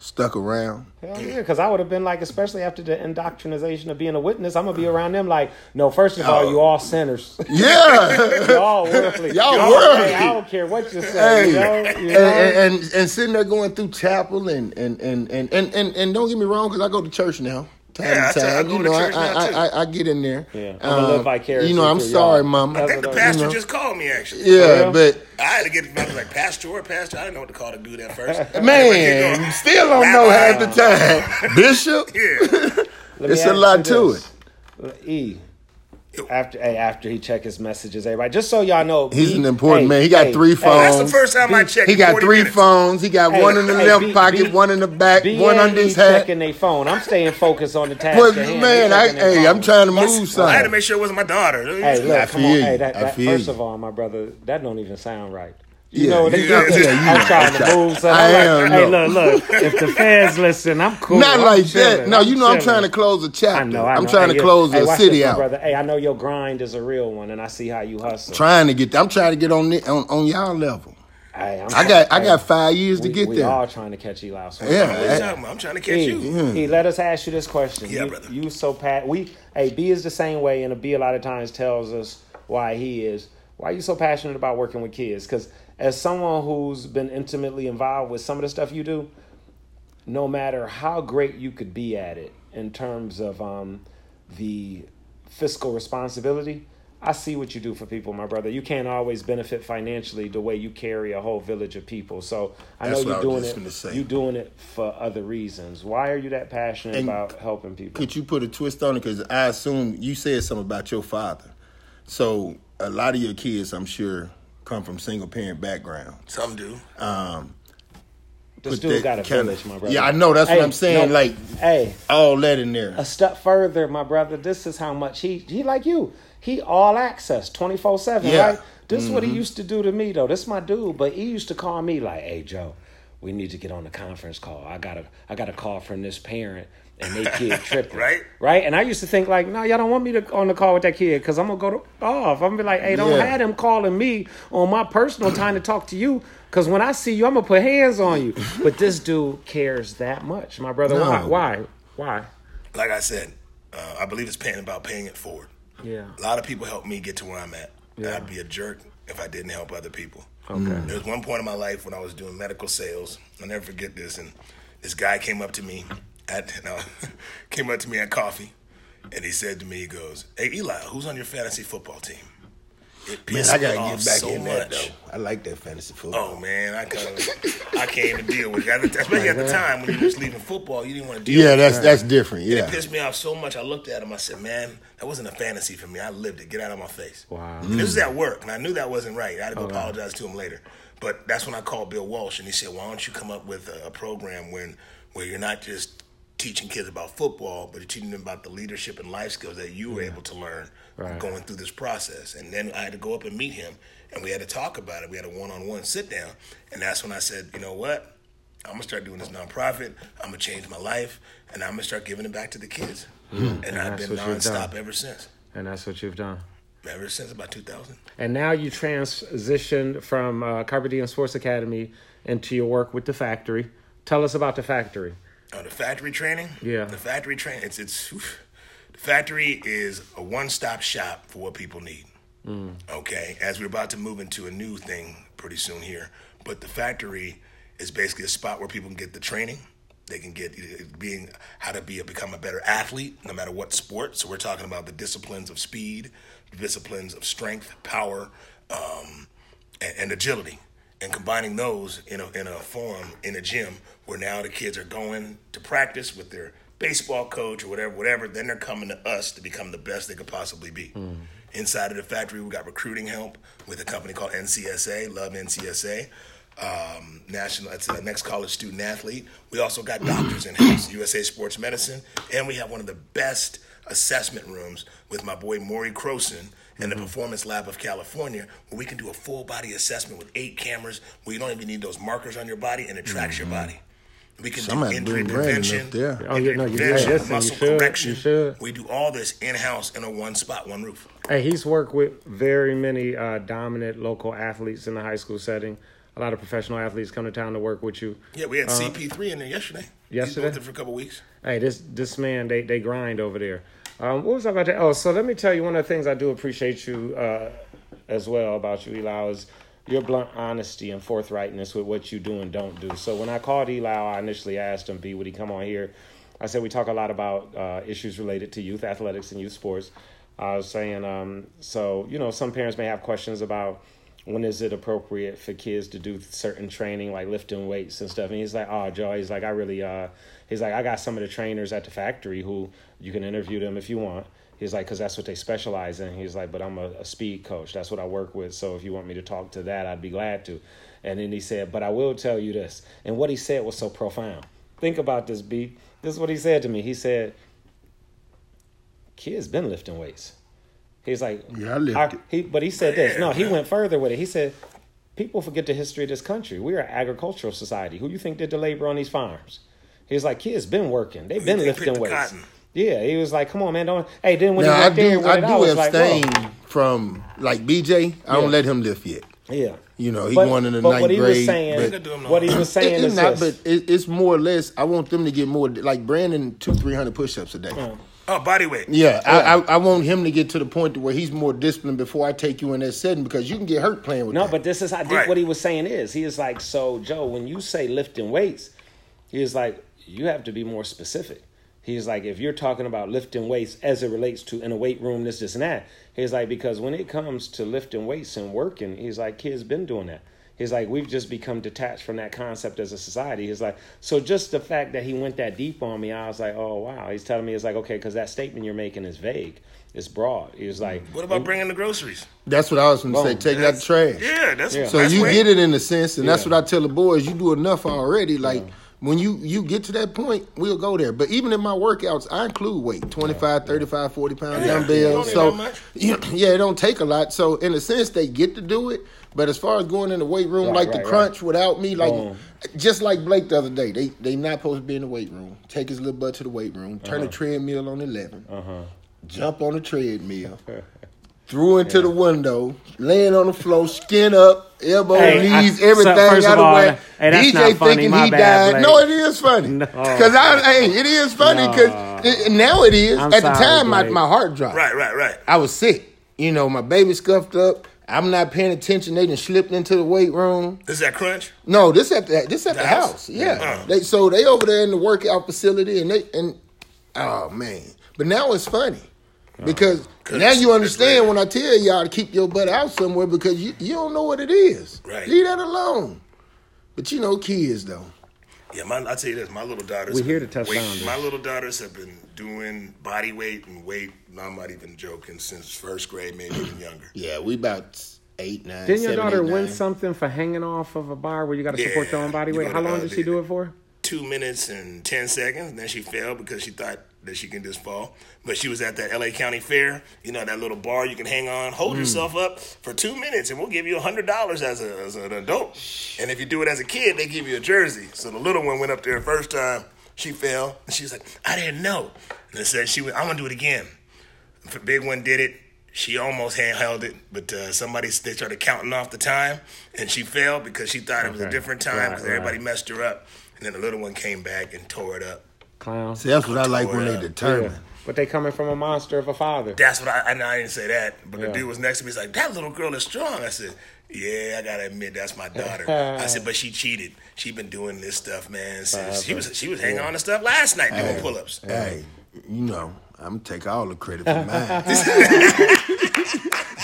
Speaker 2: stuck around.
Speaker 1: Hell yeah, because I would have been like, especially after the indoctrination of being a witness, I'm gonna be around them like, no, first of all,
Speaker 2: Oh.
Speaker 1: you all sinners.
Speaker 2: Yeah.
Speaker 1: Y'all worldly.
Speaker 2: Y'all
Speaker 1: Hey,
Speaker 2: worldly.
Speaker 1: I don't care what you say.
Speaker 2: Hey,
Speaker 1: you know?
Speaker 2: and,
Speaker 1: You know?
Speaker 2: and, and and sitting there going through chapel and and and and and, and, and don't get me wrong, because I go to church now. Time
Speaker 3: Yeah, I
Speaker 2: to
Speaker 3: tell- I
Speaker 2: time,
Speaker 3: go
Speaker 2: you know, I,
Speaker 3: church
Speaker 2: I. I, I get in there.
Speaker 1: Yeah, I'ma um, live vicariously
Speaker 2: You know, I'm sorry,
Speaker 1: y'all.
Speaker 2: mom.
Speaker 3: I think the
Speaker 1: You
Speaker 3: pastor
Speaker 2: know.
Speaker 3: just called me actually.
Speaker 2: Yeah,
Speaker 1: real?
Speaker 2: but
Speaker 3: I had to get. I was like, Pastor or Pastor. I didn't know what to call the dude at first.
Speaker 2: man, still don't know half the time. Bishop,
Speaker 3: Yeah.
Speaker 2: It's a lot to
Speaker 1: this. E. After hey, after he check his messages, everybody, just so y'all know,
Speaker 2: He's
Speaker 1: B-
Speaker 2: an important
Speaker 1: hey,
Speaker 2: man. He got
Speaker 1: hey,
Speaker 2: three
Speaker 1: hey,
Speaker 2: phones.
Speaker 3: That's the first time I checked.
Speaker 2: he got
Speaker 3: 40
Speaker 2: three
Speaker 3: minutes.
Speaker 2: phones. He got
Speaker 1: Hey,
Speaker 2: one in the
Speaker 1: hey,
Speaker 2: left
Speaker 1: B-
Speaker 2: pocket,
Speaker 1: B-
Speaker 2: one in the back,
Speaker 1: B
Speaker 2: one
Speaker 1: ain't
Speaker 2: under his
Speaker 1: even
Speaker 2: hat.
Speaker 1: checking their phone. I'm staying focused on the task.
Speaker 2: But
Speaker 1: at hand.
Speaker 2: man, I,
Speaker 1: checking their
Speaker 2: hey, I'm trying to
Speaker 3: My-
Speaker 2: move
Speaker 3: I had to make sure it wasn't my daughter.
Speaker 1: Hey, look,
Speaker 2: I
Speaker 1: come
Speaker 2: feel
Speaker 1: on.
Speaker 2: you.
Speaker 1: Hey, that,
Speaker 2: I
Speaker 1: that,
Speaker 2: feel
Speaker 1: first
Speaker 2: you.
Speaker 1: of all, my brother, that don't even sound right. You
Speaker 2: Yeah,
Speaker 1: know what
Speaker 2: yeah,
Speaker 1: they
Speaker 3: yeah, you
Speaker 1: I'm trying to move. So
Speaker 2: I
Speaker 1: I'm
Speaker 2: am,
Speaker 1: like, hey,
Speaker 2: no.
Speaker 1: look, look. If the fans listen, I'm cool.
Speaker 2: Not
Speaker 1: I'm
Speaker 2: like that.
Speaker 1: chilling.
Speaker 2: No, you know I'm
Speaker 1: chilling.
Speaker 2: trying to close a chapter.
Speaker 1: I know. I
Speaker 2: am trying
Speaker 1: Hey,
Speaker 2: to close
Speaker 1: hey,
Speaker 2: a city out.
Speaker 1: brother. Hey, I know your grind is a real one, and I see how you hustle.
Speaker 2: Trying to get. I'm trying to get on the, on, on y'all level.
Speaker 1: Hey, I'm
Speaker 2: I got I got five years to
Speaker 1: we,
Speaker 2: get
Speaker 1: we
Speaker 2: there.
Speaker 1: all trying to catch Eli. Swinton.
Speaker 2: Yeah.
Speaker 3: What you talking? I'm trying to catch
Speaker 1: E,
Speaker 3: you.
Speaker 1: He let us ask you this question.
Speaker 3: Yeah,
Speaker 1: you,
Speaker 3: brother.
Speaker 1: You so pat. We hey B is the same way, and a B a lot of times tells us why he is. Why are you so passionate about working with kids? Because as someone who's been intimately involved with some of the stuff you do, no matter how great you could be at it in terms of um, the fiscal responsibility, I see what you do for people, my brother. You can't always benefit financially the way you carry a whole village of people. So I
Speaker 2: That's
Speaker 1: know you're doing it. You're doing it for other reasons. Why are you that passionate
Speaker 2: And
Speaker 1: about helping people?
Speaker 2: Could you put a twist on it? Because I assume you said something about your father. So a lot of your kids, I'm sure, come from single parent background.
Speaker 3: Some do.
Speaker 1: this
Speaker 2: put
Speaker 1: dude got a
Speaker 2: kinda-
Speaker 1: village, my brother.
Speaker 2: Yeah, I know. That's what I'm saying, like-
Speaker 1: hey,
Speaker 2: All that in there.
Speaker 1: a step further, my brother. This is how much he he like you. He all access, twenty four seven. Right. This is what
Speaker 2: Mm-hmm.
Speaker 1: he used to do to me though. This is my dude, but he used to call me like, "Hey Joe, we need to get on the conference call. I got a I got a call from this parent." And they kid tripping,
Speaker 3: Right.
Speaker 1: Right, and I used to think like, no, y'all don't want me to on the call with that kid because I'm gonna go to, off. I'm gonna be like, hey, don't
Speaker 2: Yeah.
Speaker 1: have him calling me on my personal time to talk to you because when I see you, I'm gonna put hands on you. But this dude cares that much, my brother. Why?
Speaker 2: No.
Speaker 1: Why? Why?
Speaker 3: Like I said, uh, I believe it's paying about paying it forward.
Speaker 1: Yeah.
Speaker 3: A lot of people helped me get to where I'm at. And
Speaker 1: Yeah.
Speaker 3: I'd be a jerk if I didn't help other people.
Speaker 1: Okay.
Speaker 3: There was one point in my life when I was doing medical sales. I'll never forget this. And this guy came up to me at no, came up to me at coffee, and he said to me, he goes, "Hey Eli, who's on your fantasy football team?" It
Speaker 2: Man, I gotta
Speaker 3: off
Speaker 2: get back
Speaker 3: so
Speaker 2: in
Speaker 3: much.
Speaker 2: that though. I like that fantasy football.
Speaker 3: Oh man, I couldn't, I can't even deal with it. At the- Especially at the time when you were just leaving football, you didn't want to deal.
Speaker 2: yeah,
Speaker 3: with
Speaker 2: that's
Speaker 3: it.
Speaker 2: that's different. Yeah, It
Speaker 3: pissed me off so much. I looked at him. I said, "Man, that wasn't a fantasy for me. I lived it. Get out of my face."
Speaker 1: Wow.
Speaker 3: And this was at work, and I knew that wasn't right. I had to go apologize to him later. But that's when I called Bill Walsh, and he said, "Why don't you come up with a, a program when where you're not just teaching kids about football, but you're teaching them about the leadership and life skills that you were able to learn
Speaker 1: Right.
Speaker 3: going through this process?" And then I had to go up and meet him, and we had to talk about it. We had a one-on-one sit down, and that's when I said, "You know what? I'm gonna start doing this nonprofit. I'm gonna change my life, and I'm gonna start giving it back to the kids." And I've been
Speaker 1: what you've done.
Speaker 3: nonstop ever since.
Speaker 1: And that's what you've done.
Speaker 3: Ever since about 2000.
Speaker 1: And now you transitioned from uh, Carpe Diem Sports Academy into your work with the factory. Tell us about the factory.
Speaker 3: Oh, the factory training.
Speaker 1: Yeah.
Speaker 3: The factory training. It's it's. oof. The factory is a one-stop shop for what people need. Okay, as we're about to move into a new thing pretty soon here, but the factory is basically a spot where people can get the training. They can get uh, being how to be a, become a better athlete, no matter what sport. So we're talking about the disciplines of speed, disciplines of strength, power, um, and, and agility, and combining those in a in a form in a gym where now the kids are going to practice with their baseball coach or whatever, whatever. Then they're coming to us to become the best they could possibly be. Inside of the factory, we got recruiting help with a company called NCSA. Love NCSA. Um, national, that's the next college student athlete. We also got doctors in house, USA Sports Medicine, and we have one of the best assessment rooms with my boy Maury Croson in the Performance Lab of California, where we can do a full body assessment with eight cameras, where you don't even need those markers on your body, and it tracks your body. We can
Speaker 2: Somebody
Speaker 3: do injury
Speaker 2: bring Brandon up
Speaker 3: prevention,
Speaker 2: there.
Speaker 1: Oh, yeah,
Speaker 3: injury
Speaker 1: no, you-
Speaker 3: prevention,
Speaker 1: hey,
Speaker 3: muscle
Speaker 1: should,
Speaker 3: correction. We do all this in house in a one spot, one roof.
Speaker 1: Hey, he's worked with very many uh, dominant local athletes in the high school setting. A lot of professional athletes come to town to work with you.
Speaker 3: Yeah, we had CP3 in there yesterday. He's
Speaker 1: yesterday?
Speaker 3: been with for a couple weeks.
Speaker 1: Hey, this this man, they they grind over there. Um, what was I about to? Oh, so let me tell you one of the things I do appreciate you uh, as well about you, Eli, is your blunt honesty and forthrightness with what you do and don't do. So when I called Eli, I initially asked him, "B, would he come on here?" I said we talk a lot about uh, issues related to youth athletics and youth sports. I was saying, um, so you know, some parents may have questions about when is it appropriate for kids to do certain training like lifting weights and stuff and he's like oh joe he's like i really uh he's like i got some of the trainers at the factory who you can interview them if you want he's like because that's what they specialize in he's like but i'm a, a speed coach that's what i work with so if you want me to talk to that i'd be glad to and then he said but i will tell you this and what he said was so profound think about this b this is what he said to me he said kids been lifting weights He's like,
Speaker 2: Yeah, I lifted.
Speaker 1: he, but he said this. No, he went further with it. He said, people forget the history of this country. We're an agricultural society. Who you think did the labor on these farms? He's like, kids been working. They've been lifting
Speaker 3: picked the
Speaker 1: weights.
Speaker 3: cotton?
Speaker 1: Yeah, he was like, come on, man, don't. Hey, then when
Speaker 2: Now
Speaker 1: he
Speaker 2: I
Speaker 1: went there
Speaker 2: do, I
Speaker 1: it, I
Speaker 2: do
Speaker 1: was like,
Speaker 2: abstain from like BJ. I don't
Speaker 1: Yeah.
Speaker 2: let him lift yet.
Speaker 1: Yeah.
Speaker 2: You know, he
Speaker 1: But-
Speaker 2: going in the
Speaker 1: but
Speaker 2: ninth
Speaker 1: what he
Speaker 2: grade.
Speaker 1: was saying,
Speaker 2: but-
Speaker 3: Could do 'em no
Speaker 1: what he was saying
Speaker 2: It-
Speaker 1: is
Speaker 2: it's not,
Speaker 1: this.
Speaker 2: but it, it's more or less. I want them to get more like Brandon two three hundred push ups a day.
Speaker 3: Oh, body weight.
Speaker 2: Yeah, I, I I want him to get to the point to where he's more disciplined before I take you in that setting because you can get hurt playing with
Speaker 1: No,
Speaker 2: that.
Speaker 1: but this is I think
Speaker 3: Right.
Speaker 1: what he was saying is he is like, so Joe, when you say lifting weights, he is like, you have to be more specific. He's like, if you're talking about lifting weights as it relates to in a weight room, this, this, and that, he's like, because when it comes to lifting weights and working, he's like, kids been doing that. He's like, we've just become detached from that concept as a society. He's like, so just the fact that he went that deep on me, I was like, oh wow. He's telling me it's like, okay, because that statement you're making is vague, it's broad. He was like,
Speaker 3: What about bringing the groceries?
Speaker 2: that's what I was going to say.
Speaker 1: Boom.
Speaker 2: Taking out the trash.
Speaker 3: Yeah, that's
Speaker 1: Yeah.
Speaker 2: So
Speaker 3: that's
Speaker 2: you
Speaker 3: weight.
Speaker 2: get it in a sense, and that's what I tell the boys. You do enough already. Like when you you get to that point, we'll go there. But even in my workouts, I include weight 25, 35, 40 pound
Speaker 3: Yeah.
Speaker 2: dumbbells.
Speaker 3: You don't need
Speaker 2: So you- yeah, it don't take a lot. So in a sense, they get to do it. But as far as going in the weight room,
Speaker 1: Right,
Speaker 2: like
Speaker 1: right,
Speaker 2: the
Speaker 1: right.
Speaker 2: crunch without me, like
Speaker 1: Boom.
Speaker 2: just like Blake the other day, they they not supposed to be in the weight room. Take his little butt to the weight room, turn
Speaker 1: Uh-huh.
Speaker 2: the treadmill on eleven, jump on the treadmill, threw into the window, laying on the floor, skin up, elbow,
Speaker 1: Hey, I-
Speaker 2: knees,
Speaker 1: so
Speaker 2: everything
Speaker 1: first
Speaker 2: out of
Speaker 1: all,
Speaker 2: whack.
Speaker 1: hey, that's
Speaker 2: DJ
Speaker 1: not funny.
Speaker 2: thinking
Speaker 1: My
Speaker 2: he
Speaker 1: bad,
Speaker 2: died.
Speaker 1: Blake.
Speaker 2: No, it is funny.
Speaker 1: No.
Speaker 2: Cause I, hey, it is funny because now it is.
Speaker 1: I'm
Speaker 2: At the
Speaker 1: sorry,
Speaker 2: time, my, my heart dropped.
Speaker 3: Right, right, right.
Speaker 2: I was sick. You know, my baby scuffed up. I'm not paying attention. They done slipped into the weight room.
Speaker 3: Is that crunch?
Speaker 2: No, this at the this at the,
Speaker 3: The
Speaker 2: house.
Speaker 3: house?
Speaker 2: Yeah.
Speaker 3: Uh.
Speaker 2: They so they over there in the workout facility and they and oh man. But now it's funny. Because
Speaker 3: 'Cause
Speaker 2: now you understand when I tell y'all to keep your butt out somewhere because you, you don't know what it is.
Speaker 3: Right.
Speaker 2: Leave that alone. But you know kids though.
Speaker 3: Yeah, my, I'll tell you this. My little daughters.
Speaker 1: We
Speaker 3: have
Speaker 1: here
Speaker 3: been
Speaker 1: to touch
Speaker 3: weight-
Speaker 1: down.
Speaker 3: My little daughters have been doing body weight and weight. I'm not even joking since first grade, maybe even younger.
Speaker 2: Yeah, we about eight, nine.
Speaker 1: Didn't your daughter
Speaker 2: eight,
Speaker 1: win
Speaker 2: nine.
Speaker 1: something for hanging off of a bar where you got to support your own body
Speaker 3: You
Speaker 1: weight? How long
Speaker 3: the
Speaker 1: did she do it for?
Speaker 3: Two minutes and ten seconds. And then she fell because she thought that she can just fall. But she was at that LA County Fair. You know that little bar you can hang on,
Speaker 1: Mm.
Speaker 3: hold yourself up for two minutes, and we'll give you a hundred dollars as, a, as an adult. And if you do it as a kid, they give you a jersey. So the little one went up there first time. She fell, and she was like, "I didn't know." And they said she went, "I'm gonna do it again." The big one did it. She almost handheld it, but uh, somebody they started counting off the time, and she fell because she thought it was a different time
Speaker 1: Right,
Speaker 3: because everybody
Speaker 1: right.
Speaker 3: messed her up. And then the little one came back and tore it up.
Speaker 1: Clown.
Speaker 2: See, that's what I like when
Speaker 3: Tore
Speaker 2: they
Speaker 3: up.
Speaker 2: determine.
Speaker 1: but they coming from a monster of a father.
Speaker 3: That's what I, I, know I didn't say that, but
Speaker 1: Yeah.
Speaker 3: the dude was next to me. He's like, "That little girl is strong." I said, "Yeah, I gotta admit that's my daughter." I said, "But she cheated. She been doing this stuff, man. Since she was she was hanging on to stuff last night doing pull-ups."
Speaker 2: Hey, you know, I'm gonna take all the credit for mine.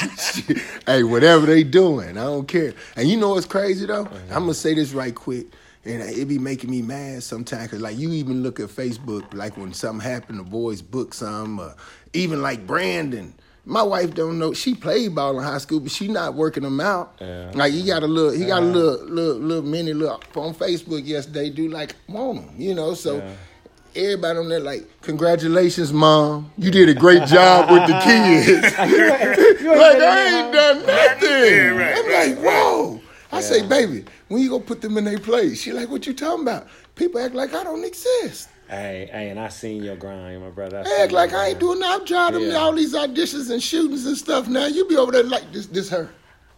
Speaker 2: hey, whatever they doing, I don't care. And you know what's crazy though? I'm gonna say this right quick, and it be making me mad sometimes. Cause like you even look at Facebook, like when something happened, the boys book some, uh, even like Brandon. My wife don't know. She played ball in high school, but she not working them out.
Speaker 1: Yeah.
Speaker 2: Like he got a little, he got a little, little, little mini look on Facebook yesterday. Do like want him, you know? So
Speaker 1: Yeah.
Speaker 2: everybody on there like, congratulations, mom. You did a great job with the kids.
Speaker 1: You ain't
Speaker 2: like I ain't done nothing.
Speaker 3: Yeah, right,
Speaker 2: I'm
Speaker 3: right,
Speaker 2: like, whoa. I say, baby, when you gonna put them in their place? She like, what you talking about? People act like I don't exist.
Speaker 1: Hey, hey, and I seen your grind, my brother. I
Speaker 2: act like I ain't doing that. I'm trying them
Speaker 1: Yeah.
Speaker 2: all these auditions and shootings and stuff. Now you be over there like this. This her.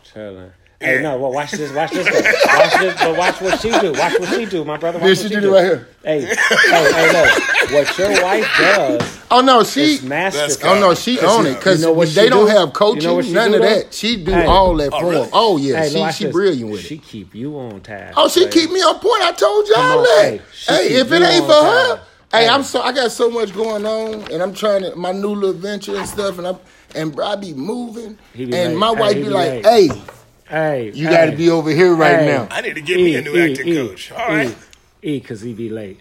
Speaker 1: Chilling. Hey, no, well, watch this, watch this, though. watch this, but watch what she do. Watch what she do, my brother. Watch
Speaker 2: This
Speaker 1: what
Speaker 2: she did it right here.
Speaker 1: Hey, hey, hey, look, what your wife does
Speaker 2: Oh no, she.
Speaker 1: is master.
Speaker 2: Oh no, she own it because
Speaker 1: You know what
Speaker 2: they
Speaker 1: she
Speaker 2: don't
Speaker 1: do?
Speaker 2: have
Speaker 1: You
Speaker 2: coaching,
Speaker 1: know what she
Speaker 2: none
Speaker 1: do,
Speaker 2: of
Speaker 1: though?
Speaker 2: that. She do
Speaker 1: Hey.
Speaker 2: all that
Speaker 3: Oh,
Speaker 2: for
Speaker 3: really?
Speaker 2: Oh yeah,
Speaker 1: Hey,
Speaker 2: she
Speaker 1: watch
Speaker 2: she
Speaker 1: this.
Speaker 2: brilliant with
Speaker 1: She keep you on task.
Speaker 2: Oh, she
Speaker 1: player.
Speaker 2: keep me on point. I told y'all
Speaker 1: Come on,
Speaker 2: that.
Speaker 1: hey, she
Speaker 2: Hey,
Speaker 1: keep
Speaker 2: if it
Speaker 1: you
Speaker 2: ain't
Speaker 1: on
Speaker 2: for her,
Speaker 1: time.
Speaker 2: hey,
Speaker 1: Hey.
Speaker 2: I'm so I got so much going on, and I'm trying to my new little venture and stuff, and I'm and bro, I be moving,
Speaker 1: He be
Speaker 2: and
Speaker 1: late.
Speaker 2: my
Speaker 1: Hey,
Speaker 2: wife
Speaker 1: he
Speaker 2: be
Speaker 1: be
Speaker 2: like,
Speaker 1: late.
Speaker 2: hey,
Speaker 1: Hey,
Speaker 2: you
Speaker 1: hey,
Speaker 2: got to be over here right
Speaker 1: Hey.
Speaker 2: now.
Speaker 3: I need to get me a new
Speaker 1: E,
Speaker 3: acting
Speaker 1: E,
Speaker 3: coach. All
Speaker 1: E,
Speaker 3: right.
Speaker 1: E, cause he be late.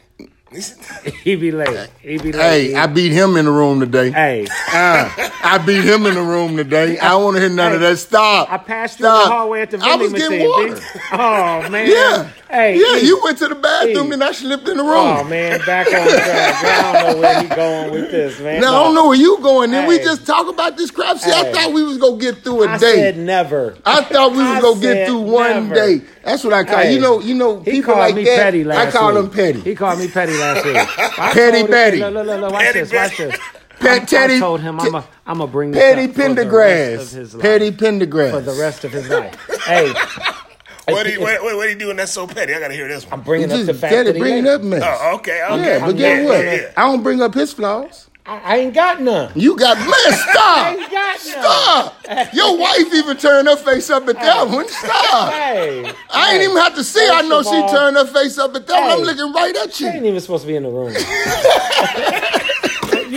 Speaker 1: He be late. He be late.
Speaker 2: Hey, I beat him in the room today.
Speaker 1: hey,
Speaker 2: Ah, I beat him in the room today. I don't want to hear none of that. Stop.
Speaker 1: I passed you in the hallway at the
Speaker 2: I
Speaker 1: vending
Speaker 2: was getting
Speaker 1: machine.
Speaker 2: water.
Speaker 1: Oh man.
Speaker 2: Yeah.
Speaker 1: Hey.
Speaker 2: yeah,
Speaker 1: E.
Speaker 2: you went to the bathroom
Speaker 1: E.
Speaker 2: and I slipped in the room.
Speaker 1: Oh man, back on track. I don't know where he going with this, man.
Speaker 2: Now I don't know where you going. Then we just talk about this crap. See, I thought we was gonna get through a
Speaker 1: I
Speaker 2: day.
Speaker 1: said never.
Speaker 2: I thought we was
Speaker 1: I
Speaker 2: gonna get through one
Speaker 1: never.
Speaker 2: day. That's what I call.
Speaker 1: Hey.
Speaker 2: You know, you know,
Speaker 1: He
Speaker 2: people
Speaker 1: called
Speaker 2: like
Speaker 1: me
Speaker 2: that.
Speaker 1: petty last week.
Speaker 2: I call
Speaker 1: week.
Speaker 2: him petty.
Speaker 1: He called me petty last week. I
Speaker 2: Petty
Speaker 1: told him-
Speaker 2: Betty.
Speaker 1: Look, look, look, look, watch
Speaker 3: Petty
Speaker 1: this, watch
Speaker 3: Betty.
Speaker 1: this.
Speaker 2: Pet-
Speaker 1: I,
Speaker 2: Teddy-
Speaker 1: I told him I'm a, I'm gonna bring this
Speaker 2: Petty
Speaker 1: up for the rest of
Speaker 2: Pendergrass.
Speaker 1: his life.
Speaker 2: Petty Pendergrass.
Speaker 1: for the rest of his life. Hey,
Speaker 3: What are you, what, what, what are you doing that's so petty? I got to hear this One.
Speaker 1: I'm
Speaker 3: one.
Speaker 1: bringing up
Speaker 2: Just
Speaker 1: the fact
Speaker 2: Teddy
Speaker 1: that he
Speaker 2: bringing
Speaker 1: late.
Speaker 2: up mess.
Speaker 3: Oh, okay. okay.
Speaker 2: yeah, but
Speaker 1: I'm
Speaker 2: guess
Speaker 1: not-
Speaker 2: what?
Speaker 3: yeah, yeah.
Speaker 2: I don't bring up his flaws.
Speaker 1: I, I ain't got none.
Speaker 2: You got messed
Speaker 1: I ain't got none.
Speaker 2: Stop. Your wife even turned her face up at that one. Stop.
Speaker 1: Hey,
Speaker 2: I ain't even have to see. I know she
Speaker 1: all-
Speaker 2: turned her face up at that one. I'm looking right at
Speaker 1: They ain't even supposed to be in the room.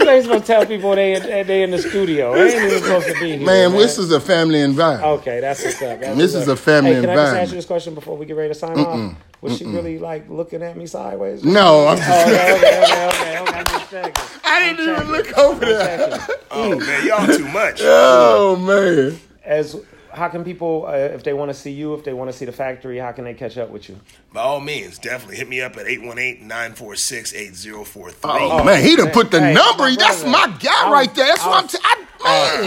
Speaker 1: you ain't supposed to tell people they in, they in the studio. They ain't even supposed to be here.
Speaker 2: Man, this is a family environment.
Speaker 1: Okay, that's what's up. That's
Speaker 2: This
Speaker 1: what's
Speaker 2: is
Speaker 1: up.
Speaker 2: a family
Speaker 1: hey, can I just
Speaker 2: environment.
Speaker 1: ask you this question before we get ready to sign off? Was she really like looking at me sideways?
Speaker 2: No, I'm oh, just,
Speaker 1: Oh, okay, okay, okay, okay, okay. I'm just checking.
Speaker 2: I didn't even look over there.
Speaker 1: Checking.
Speaker 3: Oh, man, y'all too much.
Speaker 2: Oh man.
Speaker 1: As how can people, uh, if they want to see you, if they want to see the factory, how can they catch up with you?
Speaker 3: By all means, definitely hit me up at 818-946-8043.
Speaker 2: Oh, man, he done put the
Speaker 1: Hey,
Speaker 2: number.
Speaker 1: my
Speaker 2: That's my guy
Speaker 1: I was-
Speaker 2: right there. That's
Speaker 1: I
Speaker 2: what I'm
Speaker 1: was-
Speaker 2: saying.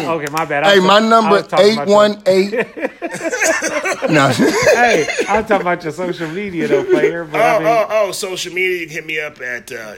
Speaker 2: Man.
Speaker 1: Okay, my bad. I
Speaker 2: Hey, my number
Speaker 1: was talking
Speaker 2: eight
Speaker 1: about your-
Speaker 2: one eight. No,
Speaker 1: Hey, I'm talking about your social media though, player. But
Speaker 3: Oh,
Speaker 1: I mean,
Speaker 3: oh, oh, social media, you can hit me up at uh,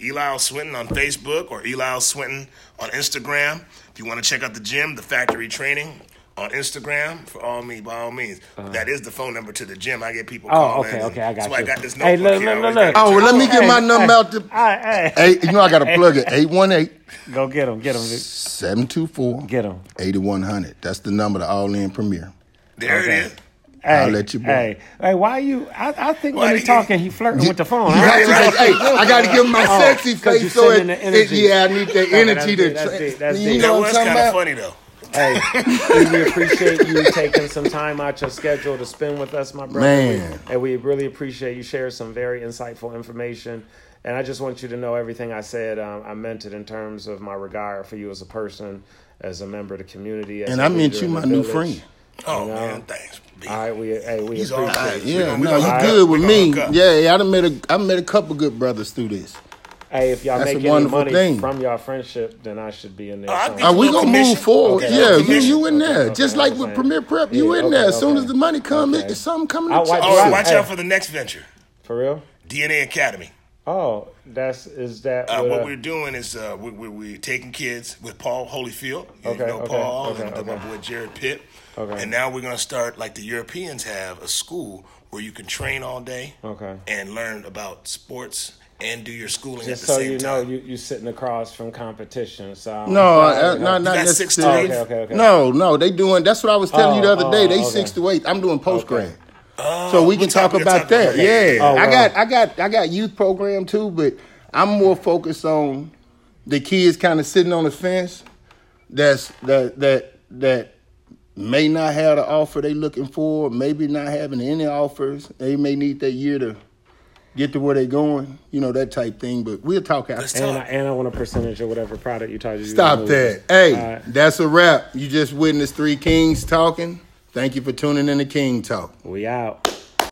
Speaker 3: Eli Swinton on Facebook or Eli Swinton on Instagram. If you want to check out the gym, the factory training on Instagram, for all me, by all means. That is the phone number to the gym. I get people
Speaker 1: Uh-huh. Oh, okay, okay, I got
Speaker 3: That's why
Speaker 1: you.
Speaker 3: I got this
Speaker 1: Hey,
Speaker 3: notebook
Speaker 1: look,
Speaker 3: here. I
Speaker 1: look,
Speaker 3: always
Speaker 1: look,
Speaker 2: Oh, well, let me get
Speaker 1: Hey,
Speaker 2: my number
Speaker 1: hey.
Speaker 2: out to.
Speaker 1: Hey, hey,
Speaker 2: you know I got to plug it. 818
Speaker 1: go get him, get him,
Speaker 2: 724
Speaker 1: get him.
Speaker 2: 8100. That's the number to All In Premier.
Speaker 3: There
Speaker 1: Okay.
Speaker 3: it is.
Speaker 1: Hey,
Speaker 2: I'll let you boy.
Speaker 1: Hey, hey, why you? I, I think
Speaker 3: Why
Speaker 1: when
Speaker 3: do
Speaker 1: he's talking, he flirting with the phone.
Speaker 2: You
Speaker 1: Right?
Speaker 2: got to- hey, I got to give him my
Speaker 1: Oh,
Speaker 2: sexy
Speaker 1: 'cause you
Speaker 2: face so it,
Speaker 1: sending the
Speaker 2: it-
Speaker 1: energy.
Speaker 2: yeah, I need the
Speaker 1: Okay,
Speaker 2: energy
Speaker 1: that's
Speaker 2: to.
Speaker 1: deep, that's
Speaker 2: tra-
Speaker 1: that's
Speaker 2: you
Speaker 1: deep.
Speaker 2: Know
Speaker 3: was
Speaker 2: what I'm
Speaker 3: kind
Speaker 2: talking
Speaker 3: of
Speaker 2: about?
Speaker 3: funny, though.
Speaker 1: Hey, we appreciate you taking some time out your schedule to spend with us, my brother.
Speaker 2: Man.
Speaker 1: and we really appreciate you sharing some very insightful information. And I just want you to know everything I said. Um, I meant it in terms of my regard for you as a person, as a member of the community, as
Speaker 2: And I meant you my
Speaker 1: the
Speaker 2: new friend.
Speaker 3: Oh,
Speaker 1: know?
Speaker 3: man, thanks. B.
Speaker 1: All right, we hey we
Speaker 3: He's all
Speaker 1: appreciate.
Speaker 3: right.
Speaker 1: it.
Speaker 2: Yeah,
Speaker 3: we
Speaker 2: no, you good
Speaker 3: up.
Speaker 2: with me.
Speaker 3: gonna hook up.
Speaker 2: Yeah, yeah, I done met a, I met a couple good brothers through this.
Speaker 1: Hey, if y'all
Speaker 2: That's a
Speaker 1: make any
Speaker 2: wonderful
Speaker 1: money
Speaker 2: thing.
Speaker 1: from your friendship, then I should be in there.
Speaker 3: Oh, I
Speaker 1: somewhere.
Speaker 2: Are we gonna move forward?
Speaker 1: Okay,
Speaker 2: yeah, you
Speaker 1: commission.
Speaker 2: you in there,
Speaker 1: Okay,
Speaker 2: just
Speaker 1: okay,
Speaker 2: like with
Speaker 1: saying.
Speaker 2: Premier Prep, you
Speaker 1: Yeah,
Speaker 2: in
Speaker 1: okay,
Speaker 2: there. As soon
Speaker 1: okay.
Speaker 2: as the money come,
Speaker 1: Okay.
Speaker 2: it's something coming
Speaker 1: I
Speaker 2: to
Speaker 1: watch-
Speaker 2: check.
Speaker 3: Oh,
Speaker 1: Hey.
Speaker 3: watch out for the next venture,
Speaker 1: For real?
Speaker 3: DNA Academy.
Speaker 1: Oh, that's is that
Speaker 3: Uh,
Speaker 1: what,
Speaker 3: what
Speaker 1: uh,
Speaker 3: we're doing is uh, we, we, we're taking kids with Paul Holyfield. You
Speaker 1: Okay,
Speaker 3: know
Speaker 1: okay,
Speaker 3: Paul
Speaker 1: okay,
Speaker 3: and uh, my
Speaker 1: okay.
Speaker 3: boy Jared Pitt.
Speaker 1: Okay.
Speaker 3: And now we're going to start like the Europeans have a school where you can train all day
Speaker 1: Okay.
Speaker 3: and learn about sports and do your schooling
Speaker 1: Just
Speaker 3: at the
Speaker 1: so
Speaker 3: same
Speaker 1: you know,
Speaker 3: time.
Speaker 1: you you sitting across from competition. So I'm
Speaker 2: No, uh, not not
Speaker 3: got six to
Speaker 2: necessarily.
Speaker 3: eight?
Speaker 1: Okay, okay, okay.
Speaker 2: No, no, they doing. That's what I was telling you the
Speaker 1: Oh,
Speaker 2: other day.
Speaker 1: oh,
Speaker 2: They
Speaker 1: okay.
Speaker 2: six to eight. I'm doing post grad.
Speaker 1: Okay.
Speaker 2: So we can
Speaker 3: talk-
Speaker 2: talk about that.
Speaker 3: about that.
Speaker 2: Yeah,
Speaker 1: Oh,
Speaker 2: I got, I got, I got youth program too, but I'm more focused on the kids kind of sitting on the fence. That's that that that may not have the offer they looking for, maybe not having any offers. They may need that year to get to where they going. You know that type thing. But we'll talk
Speaker 3: Let's
Speaker 2: after.
Speaker 1: And I, and I want a percentage of whatever product you told you. you
Speaker 2: Stop
Speaker 1: was
Speaker 2: that. Hey,
Speaker 1: All right.
Speaker 2: that's a wrap. You just witnessed three kings talking. Thank you for tuning in to King Talk.
Speaker 1: We out.